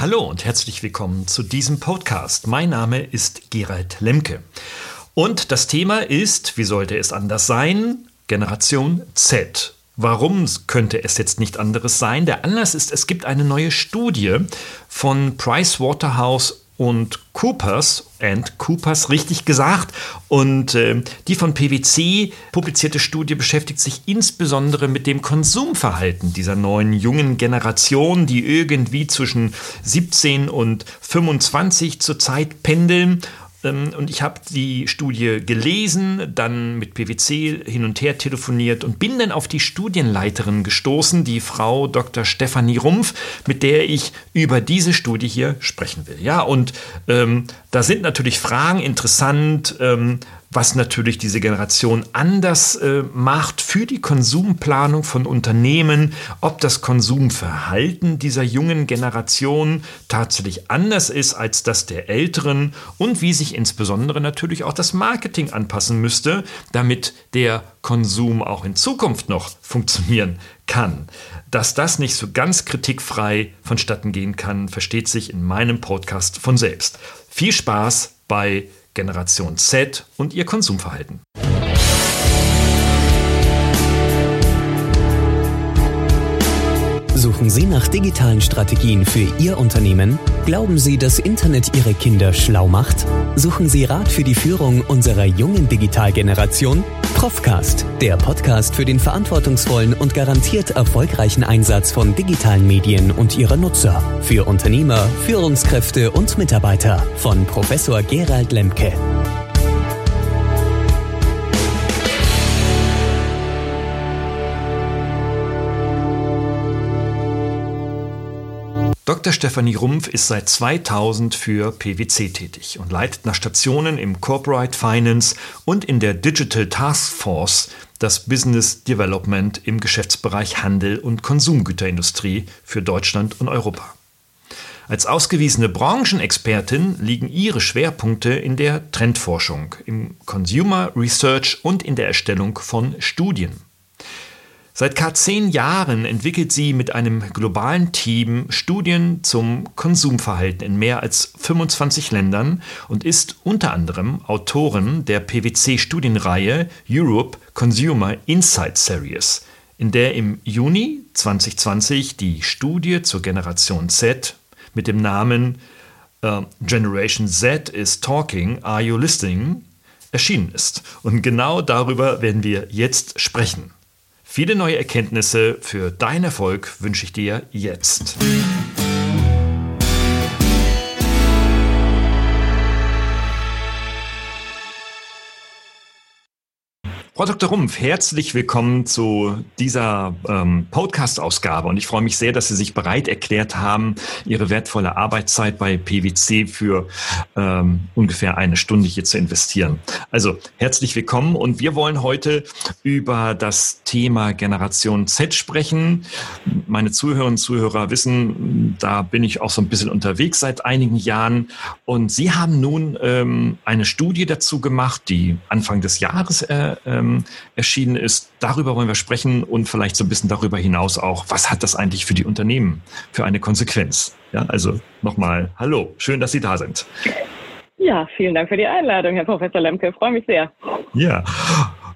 Hallo und herzlich willkommen zu diesem Podcast. Mein Name ist Gerald Lemke. Und das Thema ist, wie sollte es anders sein, Generation Z. Warum könnte es jetzt nicht anderes sein? Der Anlass ist, es gibt eine neue Studie von Pricewaterhouse und Coopers and Coopers richtig gesagt. Und äh, die von PwC publizierte Studie beschäftigt sich insbesondere mit dem Konsumverhalten dieser neuen jungen Generation, die irgendwie zwischen 17 und 25 zurzeit pendeln und ich habe die Studie gelesen, dann mit PwC hin und her telefoniert und bin dann auf die Studienleiterin gestoßen, die Frau Dr. Stefanie Rumpf, mit der ich über diese Studie hier sprechen will. Ja, und ähm, da sind natürlich Fragen interessant. Ähm, was natürlich diese Generation anders äh, macht für die Konsumplanung von Unternehmen, ob das Konsumverhalten dieser jungen Generation tatsächlich anders ist als das der älteren und wie sich insbesondere natürlich auch das Marketing anpassen müsste, damit der Konsum auch in Zukunft noch funktionieren kann. Dass das nicht so ganz kritikfrei vonstatten gehen kann, versteht sich in meinem Podcast von selbst. Viel Spaß bei Generation Z und ihr Konsumverhalten. Suchen Sie nach digitalen Strategien für Ihr Unternehmen? Glauben Sie, dass Internet Ihre Kinder schlau macht? Suchen Sie Rat für die Führung unserer jungen Digitalgeneration? Profcast, der Podcast für den verantwortungsvollen und garantiert erfolgreichen Einsatz von digitalen Medien und ihrer Nutzer. Für Unternehmer, Führungskräfte und Mitarbeiter von Professor Gerald Lemke. Dr. Stefanie Rumpf ist seit 2000 für PwC tätig und leitet nach Stationen im Corporate Finance und in der Digital Task Force das Business Development im Geschäftsbereich Handel und Konsumgüterindustrie für Deutschland und Europa. Als ausgewiesene Branchenexpertin liegen ihre Schwerpunkte in der Trendforschung, im Consumer Research und in der Erstellung von Studien. Seit gar zehn Jahren entwickelt sie mit einem globalen Team Studien zum Konsumverhalten in mehr als 25 Ländern und ist unter anderem Autorin der PwC-Studienreihe Europe Consumer Insight Series, in der im Juni 2020 die Studie zur Generation Z mit dem Namen uh, Generation Z is Talking, Are You Listening? erschienen ist. Und genau darüber werden wir jetzt sprechen. Viele neue Erkenntnisse für deinen Erfolg wünsche ich dir jetzt. Frau Dr. Rumpf, herzlich willkommen zu dieser ähm, Podcast-Ausgabe und ich freue mich sehr, dass Sie sich bereit erklärt haben, Ihre wertvolle Arbeitszeit bei PwC für ähm, ungefähr eine Stunde hier zu investieren. Also herzlich willkommen und wir wollen heute über das Thema Generation Z sprechen. Meine Zuhörerinnen und Zuhörer wissen, da bin ich auch so ein bisschen unterwegs seit einigen Jahren und Sie haben nun ähm, eine Studie dazu gemacht, die Anfang des Jahres äh, ähm, ähm, erschienen ist. Darüber wollen wir sprechen und vielleicht so ein bisschen darüber hinaus auch, was hat das eigentlich für die Unternehmen für eine Konsequenz? Ja, also nochmal, hallo, schön, dass Sie da sind. Ja, vielen Dank für die Einladung, Herr Professor Lemke. Freue mich sehr. Ja.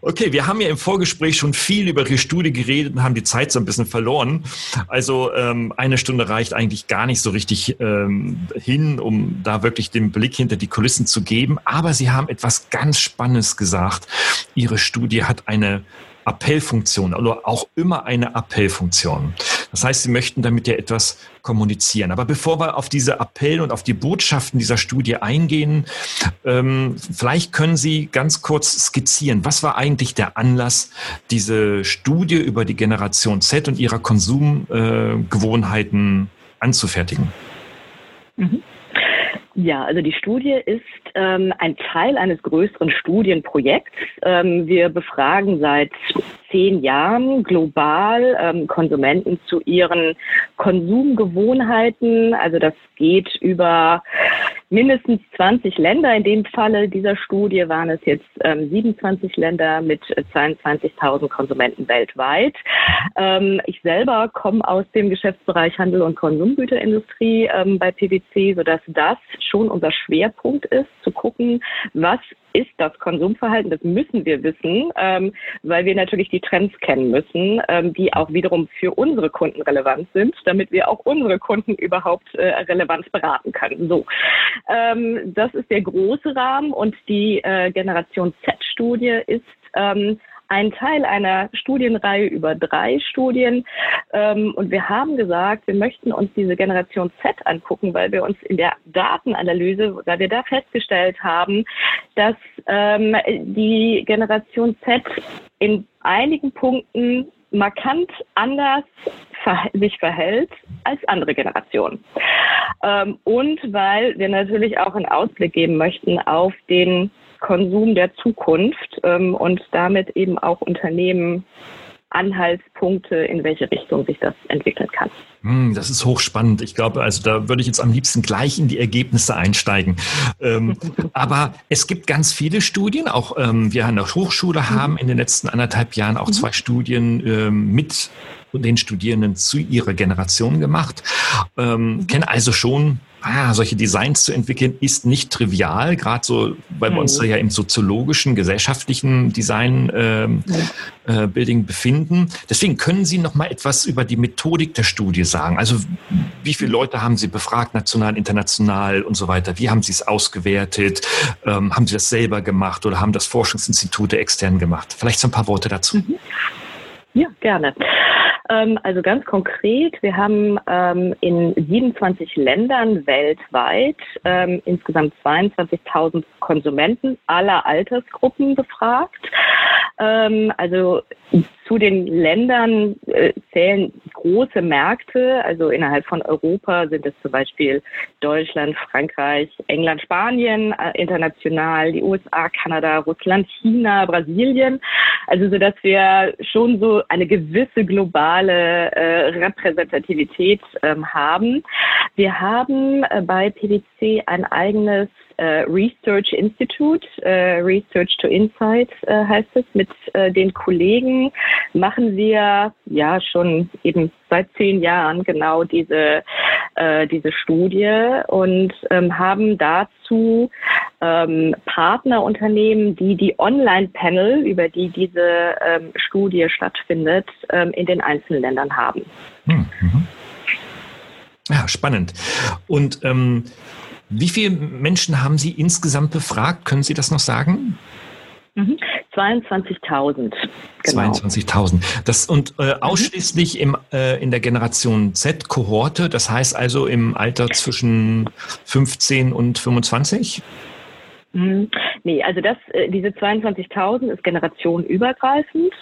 Okay, wir haben ja im Vorgespräch schon viel über Ihre Studie geredet und haben die Zeit so ein bisschen verloren. Also ähm, eine Stunde reicht eigentlich gar nicht so richtig ähm, hin, um da wirklich den Blick hinter die Kulissen zu geben. Aber Sie haben etwas ganz Spannendes gesagt. Ihre Studie hat eine Appellfunktion oder auch immer eine Appellfunktion. Das heißt, Sie möchten damit ja etwas kommunizieren. Aber bevor wir auf diese Appell und auf die Botschaften dieser Studie eingehen, ähm, vielleicht können Sie ganz kurz skizzieren, was war eigentlich der Anlass, diese Studie über die Generation Z und ihrer Konsumgewohnheiten äh, anzufertigen? Mhm. Ja, also die Studie ist ähm, ein Teil eines größeren Studienprojekts. Ähm, wir befragen seit zehn Jahren global ähm, Konsumenten zu ihren Konsumgewohnheiten. Also das geht über mindestens 20 Länder. In dem Falle dieser Studie waren es jetzt ähm, 27 Länder mit 22.000 Konsumenten weltweit. Ähm, ich selber komme aus dem Geschäftsbereich Handel und Konsumgüterindustrie ähm, bei PwC, sodass das schon unser Schwerpunkt ist, zu gucken, was ist das Konsumverhalten? Das müssen wir wissen, ähm, weil wir natürlich die Trends kennen müssen, ähm, die auch wiederum für unsere Kunden relevant sind, damit wir auch unsere Kunden überhaupt äh, relevant beraten können. So, ähm, das ist der große Rahmen und die äh, Generation Z-Studie ist ähm, ein Teil einer Studienreihe über drei Studien. Ähm, und wir haben gesagt, wir möchten uns diese Generation Z angucken, weil wir uns in der Datenanalyse, weil wir da festgestellt haben, dass ähm, die Generation Z in einigen Punkten markant anders sich verhält als andere Generationen. Ähm, und weil wir natürlich auch einen Ausblick geben möchten auf den Konsum der Zukunft ähm, und damit eben auch Unternehmen Anhaltspunkte, in welche Richtung sich das entwickeln kann. Hm, das ist hochspannend. Ich glaube, also da würde ich jetzt am liebsten gleich in die Ergebnisse einsteigen. Ähm, aber es gibt ganz viele Studien, auch ähm, wir an der Hochschule mhm. haben in den letzten anderthalb Jahren auch mhm. zwei Studien ähm, mit den Studierenden zu ihrer Generation gemacht. Ähm, mhm. Kennen also schon ah, solche Designs zu entwickeln, ist nicht trivial, gerade so, weil wir uns mhm. da ja im soziologischen, gesellschaftlichen Design ähm, äh, Building befinden. Deswegen können Sie noch mal etwas über die Methodik der Studie sagen. Also wie viele Leute haben Sie befragt, national, international und so weiter? Wie haben Sie es ausgewertet? Ähm, haben Sie das selber gemacht oder haben das Forschungsinstitute extern gemacht? Vielleicht so ein paar Worte dazu. Mhm. Ja, gerne. Ähm, also ganz konkret, wir haben ähm, in 27 Ländern weltweit ähm, insgesamt 22.000 Konsumenten aller Altersgruppen befragt. Also zu den Ländern äh, zählen große Märkte. Also innerhalb von Europa sind es zum Beispiel Deutschland, Frankreich, England, Spanien, äh, international die USA, Kanada, Russland, China, Brasilien. Also so, dass wir schon so eine gewisse globale äh, Repräsentativität ähm, haben. Wir haben äh, bei PwC ein eigenes Research Institute, äh, Research to Insight äh, heißt es. Mit äh, den Kollegen machen wir ja schon eben seit zehn Jahren genau diese, äh, diese Studie und ähm, haben dazu ähm, Partnerunternehmen, die die Online-Panel, über die diese ähm, Studie stattfindet, in den einzelnen Ländern haben. Hm, mhm. Ja, spannend. Und ähm, wie viele Menschen haben Sie insgesamt befragt? Können Sie das noch sagen? Mhm. 22.000. Genau. 22.000. Das und äh, mhm. ausschließlich im, äh, in der Generation Z-Kohorte, das heißt also im Alter zwischen 15 und 25? Mhm. Nee, also das, äh, diese 22.000 ist generationenübergreifend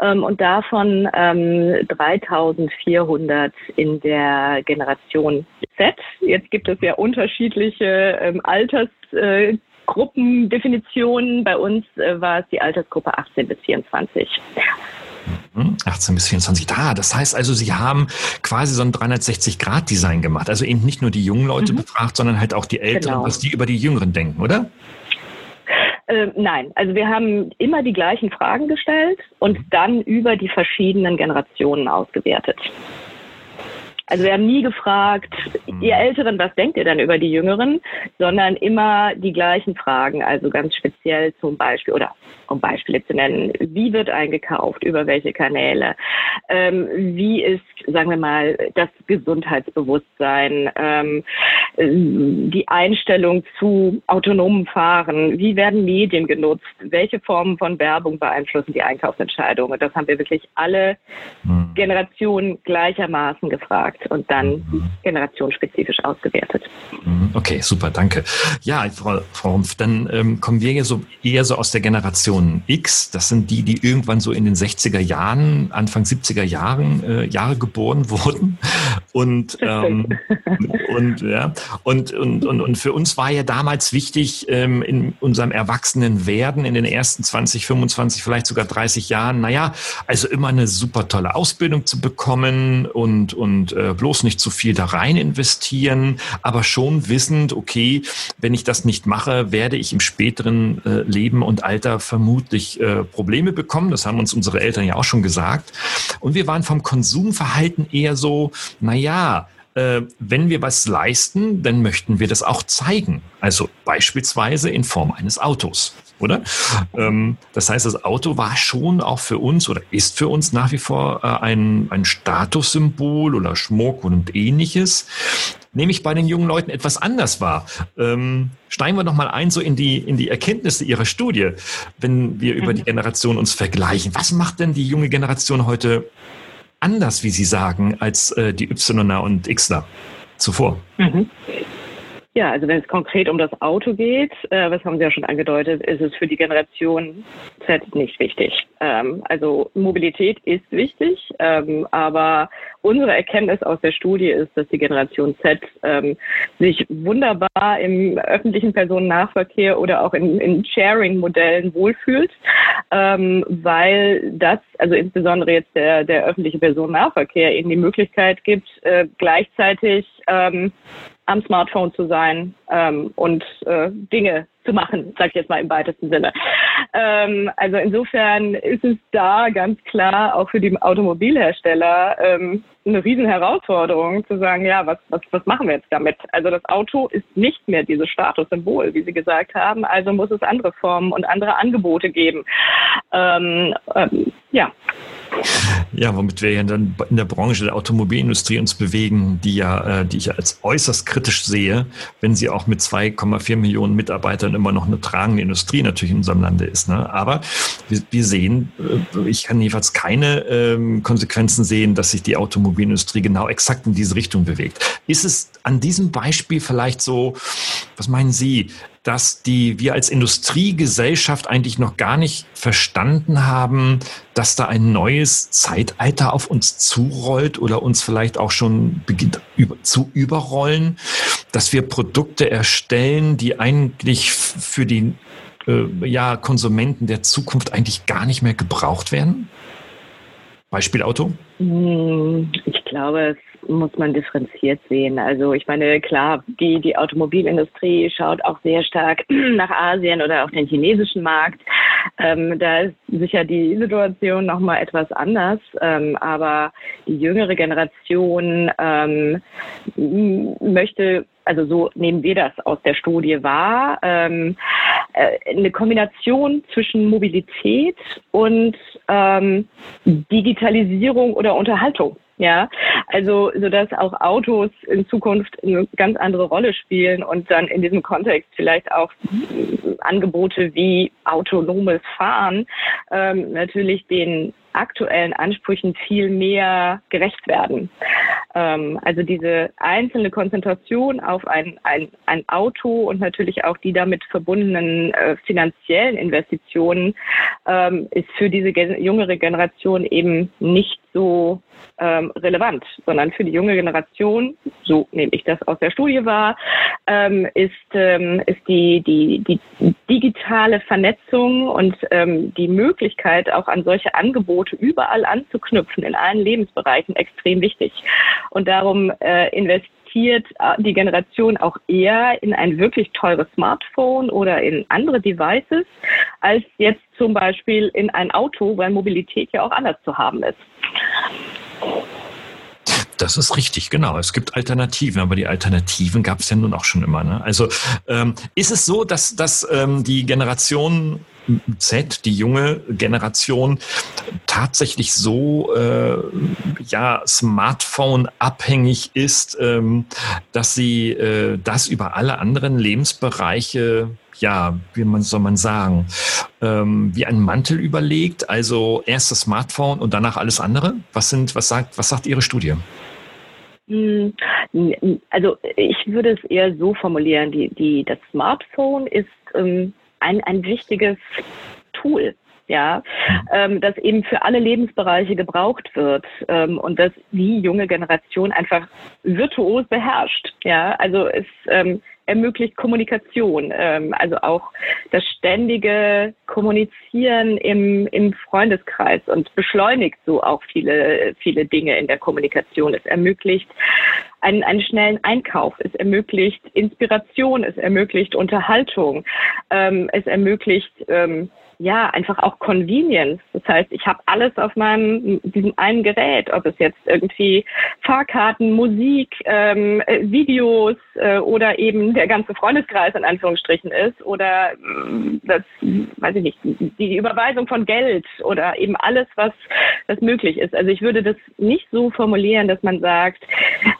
ähm, und davon ähm, 3.400 in der Generation Z. Jetzt gibt es ja unterschiedliche ähm, Altersgruppendefinitionen. Äh, Bei uns äh, war es die Altersgruppe 18 bis 24. 18 mhm, bis 24. Ah, das heißt also, Sie haben quasi so ein 360-Grad-Design gemacht. Also eben nicht nur die jungen Leute mhm. befragt, sondern halt auch die Älteren, genau. was die über die Jüngeren denken, oder? Äh, nein, also wir haben immer die gleichen Fragen gestellt und dann über die verschiedenen Generationen ausgewertet. Also wir haben nie gefragt, mhm. ihr Älteren, was denkt ihr denn über die Jüngeren, sondern immer die gleichen Fragen, also ganz speziell zum Beispiel, oder um Beispiele zu nennen, wie wird eingekauft, über welche Kanäle, ähm, wie ist, sagen wir mal, das Gesundheitsbewusstsein, ähm, die Einstellung zu autonomen Fahren, wie werden Medien genutzt, welche Formen von Werbung beeinflussen die Einkaufsentscheidungen. Das haben wir wirklich alle mhm. Generationen gleichermaßen gefragt. Und dann mhm. generationsspezifisch ausgewertet. Okay, super, danke. Ja, Frau, Frau Rumpf, dann ähm, kommen wir ja so eher so aus der Generation X. Das sind die, die irgendwann so in den 60er Jahren, Anfang 70er Jahren äh, Jahre geboren wurden. Und, ähm, und, ja, und, und, und, und für uns war ja damals wichtig, ähm, in unserem Erwachsenenwerden in den ersten 20, 25, vielleicht sogar 30 Jahren, naja, also immer eine super tolle Ausbildung zu bekommen und, und äh, bloß nicht zu viel da rein investieren, aber schon wissend, okay, wenn ich das nicht mache, werde ich im späteren äh, Leben und Alter vermutlich äh, Probleme bekommen. Das haben uns unsere Eltern ja auch schon gesagt. Und wir waren vom Konsumverhalten eher so, naja, äh, wenn wir was leisten, dann möchten wir das auch zeigen. Also beispielsweise in Form eines Autos, oder? Ähm, das heißt, das Auto war schon auch für uns oder ist für uns nach wie vor äh, ein, ein Statussymbol oder Schmuck und ähnliches. Nämlich bei den jungen Leuten etwas anders war. Ähm, steigen wir noch mal ein so in die, in die Erkenntnisse Ihrer Studie, wenn wir über die Generation uns vergleichen. Was macht denn die junge Generation heute anders, wie Sie sagen, als äh, die Yner und Xler zuvor. Mhm. Ja, also wenn es konkret um das Auto geht, äh, was haben Sie ja schon angedeutet, ist es für die Generation Z nicht wichtig. Ähm, also Mobilität ist wichtig, ähm, aber unsere Erkenntnis aus der Studie ist, dass die Generation Z ähm, sich wunderbar im öffentlichen Personennahverkehr oder auch in, in Sharing-Modellen wohlfühlt, ähm, weil das, also insbesondere jetzt der, der öffentliche Personennahverkehr, ihnen die Möglichkeit gibt, äh, gleichzeitig ähm, am Smartphone zu sein ähm, und äh, Dinge zu machen, sag ich jetzt mal im weitesten Sinne. Ähm, also insofern ist es da ganz klar auch für die Automobilhersteller ähm, eine riesen Herausforderung zu sagen, ja, was, was, was machen wir jetzt damit? Also das Auto ist nicht mehr dieses Statussymbol, wie Sie gesagt haben, also muss es andere Formen und andere Angebote geben. Ähm, ähm ja. Ja, womit wir ja dann in der Branche der Automobilindustrie uns bewegen, die ja, äh, die ich als äußerst kritisch sehe, wenn sie auch mit 2,4 Millionen Mitarbeitern immer noch eine tragende Industrie natürlich in unserem Lande ist. Ne? Aber wir, sehen, äh, ich kann jedenfalls keine ähm, Konsequenzen sehen, dass sich die Automobilindustrie genau exakt in diese Richtung bewegt. Ist es an diesem Beispiel vielleicht so, was meinen Sie, dass die wir als Industriegesellschaft eigentlich noch gar nicht verstanden haben, dass da ein neues Zeitalter auf uns zurollt oder uns vielleicht auch schon beginnt zu überrollen, dass wir Produkte erstellen, die eigentlich für die äh, ja, Konsumenten der Zukunft eigentlich gar nicht mehr gebraucht werden? Beispiel Auto? Hm, ich glaube, es muss man differenziert sehen. Also ich meine, klar, die, die Automobilindustrie schaut auch sehr stark nach Asien oder auch den chinesischen Markt. Ähm, da ist sicher die Situation nochmal etwas anders. Ähm, aber die jüngere Generation ähm, möchte also so nehmen wir das aus der Studie wahr, ähm, äh, eine Kombination zwischen Mobilität und ähm, Digitalisierung oder Unterhaltung. Ja, also so dass auch Autos in Zukunft eine ganz andere Rolle spielen und dann in diesem Kontext vielleicht auch Angebote wie autonomes Fahren ähm, natürlich den aktuellen Ansprüchen viel mehr gerecht werden. Ähm, also diese einzelne Konzentration auf ein, ein, ein Auto und natürlich auch die damit verbundenen äh, finanziellen Investitionen ähm, ist für diese jüngere Generation eben nicht so ähm, relevant, sondern für die junge Generation, so nehme ich das aus der Studie wahr, ähm, ist, ähm, ist die, die, die digitale Vernetzung und ähm, die Möglichkeit, auch an solche Angebote überall anzuknüpfen, in allen Lebensbereichen, extrem wichtig. Und darum äh, investiert die Generation auch eher in ein wirklich teures Smartphone oder in andere Devices, als jetzt zum Beispiel in ein Auto, weil Mobilität ja auch anders zu haben ist. Das ist richtig, genau. Es gibt Alternativen, aber die Alternativen gab es ja nun auch schon immer. Ne? Also ähm, ist es so, dass, dass ähm, die Generation Z, die junge Generation, tatsächlich so äh, ja Smartphone abhängig ist, ähm, dass sie äh, das über alle anderen Lebensbereiche ja, wie man soll man sagen, ähm, wie ein Mantel überlegt. Also erst das Smartphone und danach alles andere. Was sind, was sagt, was sagt Ihre Studie? Hm, also ich würde es eher so formulieren, die, die, das Smartphone ist ähm, ein, ein wichtiges Tool ja, ähm, das eben für alle Lebensbereiche gebraucht wird ähm, und das die junge Generation einfach virtuos beherrscht. Ja, also es ähm, ermöglicht Kommunikation, ähm, also auch das ständige Kommunizieren im, im Freundeskreis und beschleunigt so auch viele, viele Dinge in der Kommunikation. Es ermöglicht einen, einen schnellen Einkauf, es ermöglicht Inspiration, es ermöglicht Unterhaltung, ähm, es ermöglicht ähm, ja, einfach auch Convenience. Das heißt, ich habe alles auf meinem, diesem einen Gerät, ob es jetzt irgendwie Fahrkarten, Musik, ähm, äh, Videos äh, oder eben der ganze Freundeskreis in Anführungsstrichen ist oder äh, das, weiß ich nicht, die Überweisung von Geld oder eben alles, was, was möglich ist. Also ich würde das nicht so formulieren, dass man sagt,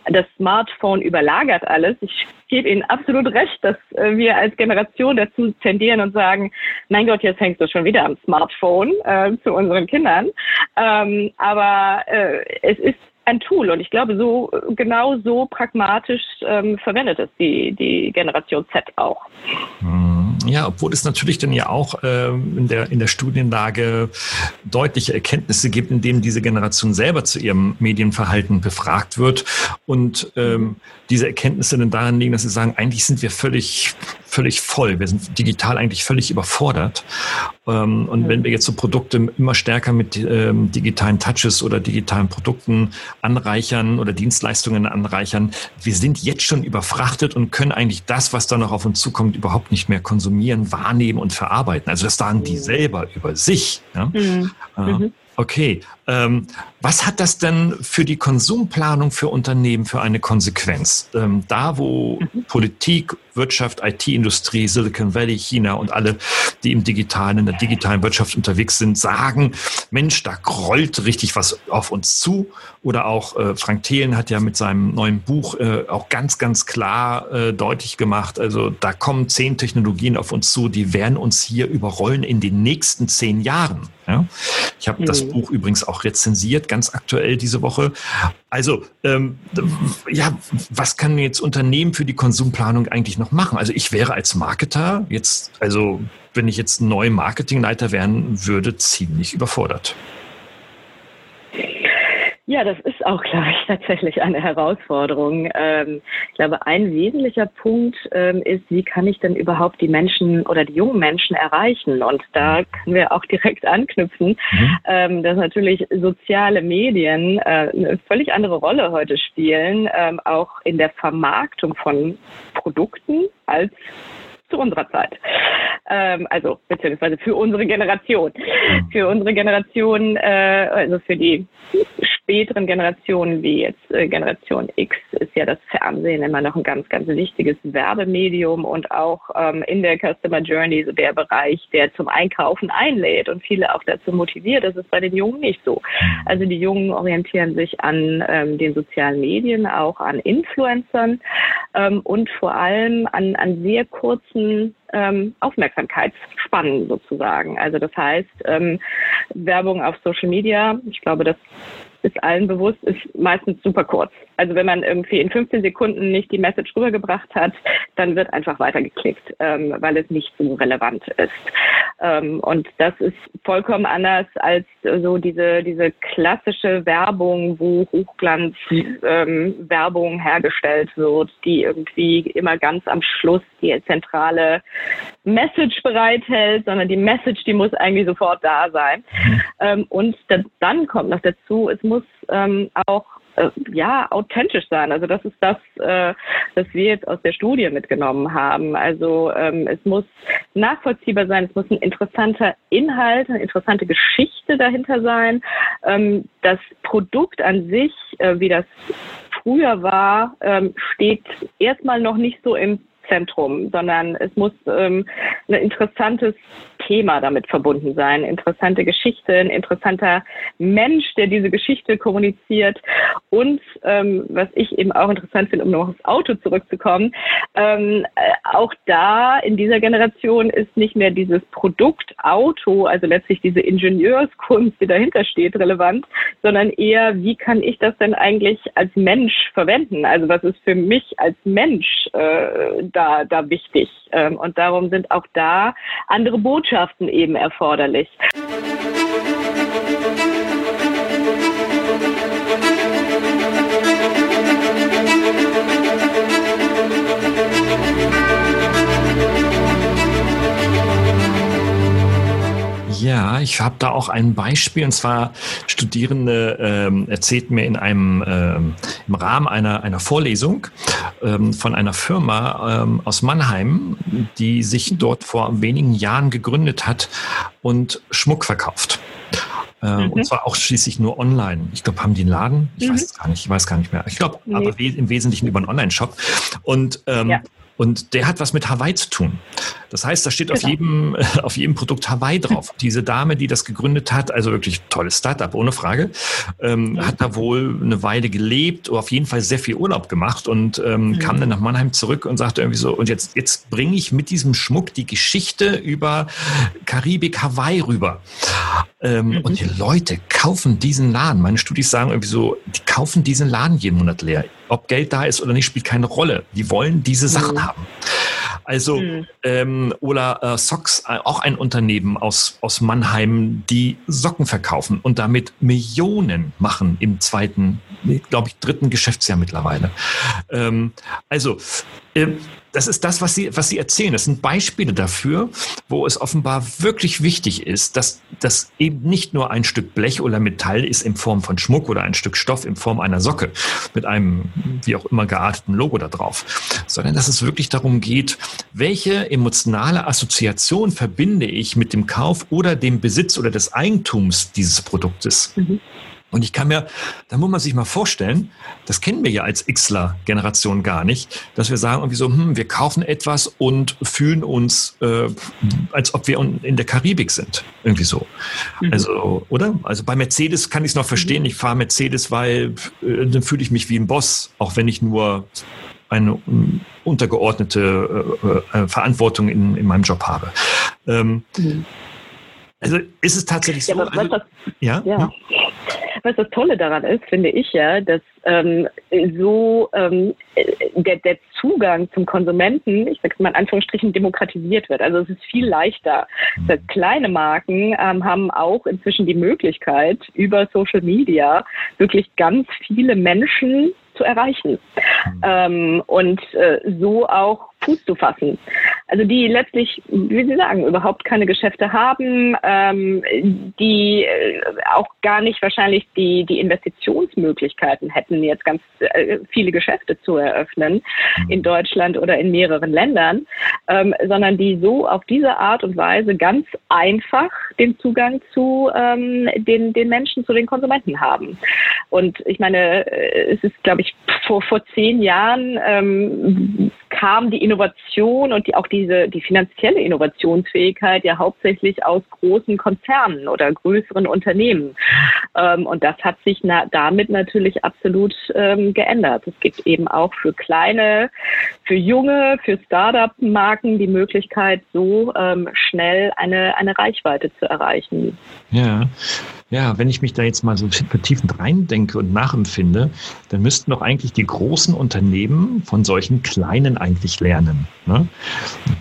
das Smartphone überlagert alles. Ich gebe Ihnen absolut recht, dass äh, wir als Generation dazu tendieren und sagen, mein Gott, jetzt hängst du schon wieder am Smartphone äh, zu unseren Kindern. Ähm, aber äh, es ist ein Tool und ich glaube, so genau so pragmatisch ähm, verwendet es die, die Generation Z auch. Mhm. Ja, obwohl es natürlich dann ja auch äh, in, der, in der Studienlage deutliche Erkenntnisse gibt, indem diese Generation selber zu ihrem Medienverhalten befragt wird. Und ähm, diese Erkenntnisse dann darin liegen, dass sie sagen, eigentlich sind wir völlig, völlig voll, wir sind digital eigentlich völlig überfordert. Ähm, und wenn wir jetzt so Produkte immer stärker mit ähm, digitalen Touches oder digitalen Produkten anreichern oder Dienstleistungen anreichern, wir sind jetzt schon überfrachtet und können eigentlich das, was da noch auf uns zukommt, überhaupt nicht mehr konsumieren, wahrnehmen und verarbeiten. Also das sagen die selber über sich. Ja? Mhm. Mhm. Okay, ähm, was hat das denn für die Konsumplanung für Unternehmen für eine Konsequenz? Ähm, da, wo mhm. Politik, Wirtschaft, IT-Industrie, Silicon Valley, China und alle, die im digitalen, in der digitalen Wirtschaft unterwegs sind, sagen, Mensch, da rollt richtig was auf uns zu. Oder auch äh, Frank Thelen hat ja mit seinem neuen Buch äh, auch ganz, ganz klar äh, deutlich gemacht, also da kommen zehn Technologien auf uns zu, die werden uns hier überrollen in den nächsten zehn Jahren. Ja? Ich habe mhm. das Buch übrigens auch rezensiert, ganz aktuell diese Woche. Also, ähm, ja, was kann jetzt Unternehmen für die Konsumplanung eigentlich noch machen? Also ich wäre als Marketer jetzt, also wenn ich jetzt neu Marketingleiter werden würde, ziemlich überfordert. Ja, das ist auch, glaube ich, tatsächlich eine Herausforderung. Ähm, ich glaube, ein wesentlicher Punkt ähm, ist, wie kann ich denn überhaupt die Menschen oder die jungen Menschen erreichen? Und da können wir auch direkt anknüpfen, mhm. ähm, dass natürlich soziale Medien äh, eine völlig andere Rolle heute spielen, ähm, auch in der Vermarktung von Produkten als zu unserer Zeit. Ähm, also beziehungsweise für unsere Generation. Mhm. Für unsere Generation, äh, also für die späteren Generationen wie jetzt äh, Generation X ist ja das Fernsehen immer noch ein ganz, ganz wichtiges Werbemedium und auch ähm, in der Customer Journey so der Bereich, der zum Einkaufen einlädt und viele auch dazu motiviert. Das ist bei den Jungen nicht so. Also die Jungen orientieren sich an ähm, den sozialen Medien, auch an Influencern ähm, und vor allem an, an sehr kurzen ähm, Aufmerksamkeitsspannen sozusagen. Also das heißt, ähm, Werbung auf Social Media, ich glaube, das ist allen bewusst, ist meistens super kurz. Also wenn man irgendwie in 15 Sekunden nicht die Message rübergebracht hat, dann wird einfach weitergeklickt, ähm, weil es nicht so relevant ist. Ähm, und das ist vollkommen anders als so diese, diese klassische Werbung, wo Hochglanzwerbung ähm, hergestellt wird, die irgendwie immer ganz am Schluss die zentrale Message bereithält, sondern die Message, die muss eigentlich sofort da sein. Mhm. Ähm, und dann kommt noch dazu, es muss ähm, auch äh, ja, authentisch sein. Also das ist das, äh, was wir jetzt aus der Studie mitgenommen haben. Also ähm, es muss nachvollziehbar sein, es muss ein interessanter Inhalt, eine interessante Geschichte dahinter sein. Ähm, das Produkt an sich, äh, wie das früher war, ähm, steht erstmal noch nicht so im Zentrum, sondern es muss ähm, ein interessantes Thema damit verbunden sein, interessante Geschichte, ein interessanter Mensch, der diese Geschichte kommuniziert. Und ähm, was ich eben auch interessant finde, um noch aufs Auto zurückzukommen, ähm, äh, auch da in dieser Generation ist nicht mehr dieses Produkt Auto, also letztlich diese Ingenieurskunst, die dahinter steht, relevant, sondern eher, wie kann ich das denn eigentlich als Mensch verwenden? Also was ist für mich als Mensch äh, da, da wichtig? Ähm, und darum sind auch da andere Botschaften eben erforderlich. Ja, ich habe da auch ein Beispiel und zwar Studierende ähm, erzählten mir in einem ähm, im Rahmen einer einer Vorlesung ähm, von einer Firma ähm, aus Mannheim, die sich dort vor wenigen Jahren gegründet hat und Schmuck verkauft. Ähm, mhm. Und zwar auch schließlich nur online. Ich glaube, haben die einen Laden? Ich mhm. weiß es gar nicht. Ich weiß gar nicht mehr. Ich glaube, nee. aber im Wesentlichen über einen Online-Shop. Und ähm, ja. Und der hat was mit Hawaii zu tun. Das heißt, da steht genau. auf, jedem, auf jedem Produkt Hawaii drauf. Diese Dame, die das gegründet hat, also wirklich tolles Startup, ohne Frage, ähm, ja. hat da wohl eine Weile gelebt, oder auf jeden Fall sehr viel Urlaub gemacht und ähm, mhm. kam dann nach Mannheim zurück und sagte irgendwie so, und jetzt, jetzt bringe ich mit diesem Schmuck die Geschichte über Karibik, Hawaii rüber. Ähm, mhm. Und die Leute kaufen diesen Laden. Meine Studis sagen irgendwie so, die kaufen diesen Laden jeden Monat leer. Ob Geld da ist oder nicht, spielt keine Rolle. Die wollen diese Sachen mhm. haben. Also mhm. ähm, oder äh, Socks, äh, auch ein Unternehmen aus, aus Mannheim, die Socken verkaufen und damit Millionen machen im zweiten, glaube ich, dritten Geschäftsjahr mittlerweile. Ähm, also das ist das, was Sie, was Sie erzählen. Das sind Beispiele dafür, wo es offenbar wirklich wichtig ist, dass das eben nicht nur ein Stück Blech oder Metall ist in Form von Schmuck oder ein Stück Stoff in Form einer Socke mit einem wie auch immer gearteten Logo da drauf, sondern dass es wirklich darum geht, welche emotionale Assoziation verbinde ich mit dem Kauf oder dem Besitz oder des Eigentums dieses Produktes. Mhm. Und ich kann mir, da muss man sich mal vorstellen, das kennen wir ja als Xler-Generation gar nicht, dass wir sagen irgendwie so, hm, wir kaufen etwas und fühlen uns, äh, als ob wir in der Karibik sind. Irgendwie so. Mhm. Also, oder? Also bei Mercedes kann ich es noch verstehen. Ich fahre Mercedes, weil äh, dann fühle ich mich wie ein Boss, auch wenn ich nur eine untergeordnete äh, äh, Verantwortung in, in meinem Job habe. Ähm, mhm. Also ist es tatsächlich so? Ja, also, das, ja? ja. Was das Tolle daran ist, finde ich ja, dass ähm, so ähm, der, der Zugang zum Konsumenten, ich sage mal in Anführungsstrichen, demokratisiert wird. Also es ist viel leichter. Das heißt, kleine Marken ähm, haben auch inzwischen die Möglichkeit, über Social Media wirklich ganz viele Menschen zu erreichen mhm. ähm, und äh, so auch Fuß zu fassen. Also die letztlich, wie Sie sagen, überhaupt keine Geschäfte haben, ähm, die äh, auch gar nicht wahrscheinlich die, die Investitionsmöglichkeiten hätten, jetzt ganz äh, viele Geschäfte zu eröffnen in mhm. Deutschland oder in mehreren Ländern, ähm, sondern die so auf diese Art und Weise ganz einfach den Zugang zu ähm, den, den Menschen, zu den Konsumenten haben. Und ich meine, äh, es ist, glaube ich, vor, vor zehn Jahren ähm, kam die Innovation und die, auch diese, die finanzielle Innovationsfähigkeit ja hauptsächlich aus großen Konzernen oder größeren Unternehmen. Ähm, und das hat sich na, damit natürlich absolut ähm, geändert. Es gibt eben auch für kleine, für junge, für Start-up-Marken die Möglichkeit, so ähm, schnell eine, eine Reichweite zu erreichen. Ja. Ja, wenn ich mich da jetzt mal so vertiefend reindenke und nachempfinde, dann müssten doch eigentlich die großen Unternehmen von solchen kleinen eigentlich lernen. Ne?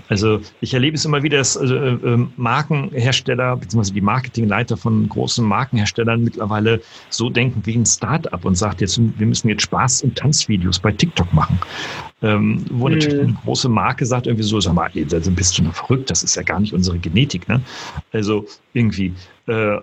Also ich erlebe es immer wieder, dass äh, äh, Markenhersteller bzw. die Marketingleiter von großen Markenherstellern mittlerweile so denken wie ein Start-up und sagt jetzt, wir müssen jetzt Spaß- und Tanzvideos bei TikTok machen. Ähm, wo mhm. natürlich eine große Marke sagt irgendwie so, sag mal, bist du noch verrückt, das ist ja gar nicht unsere Genetik. Ne? Also irgendwie äh,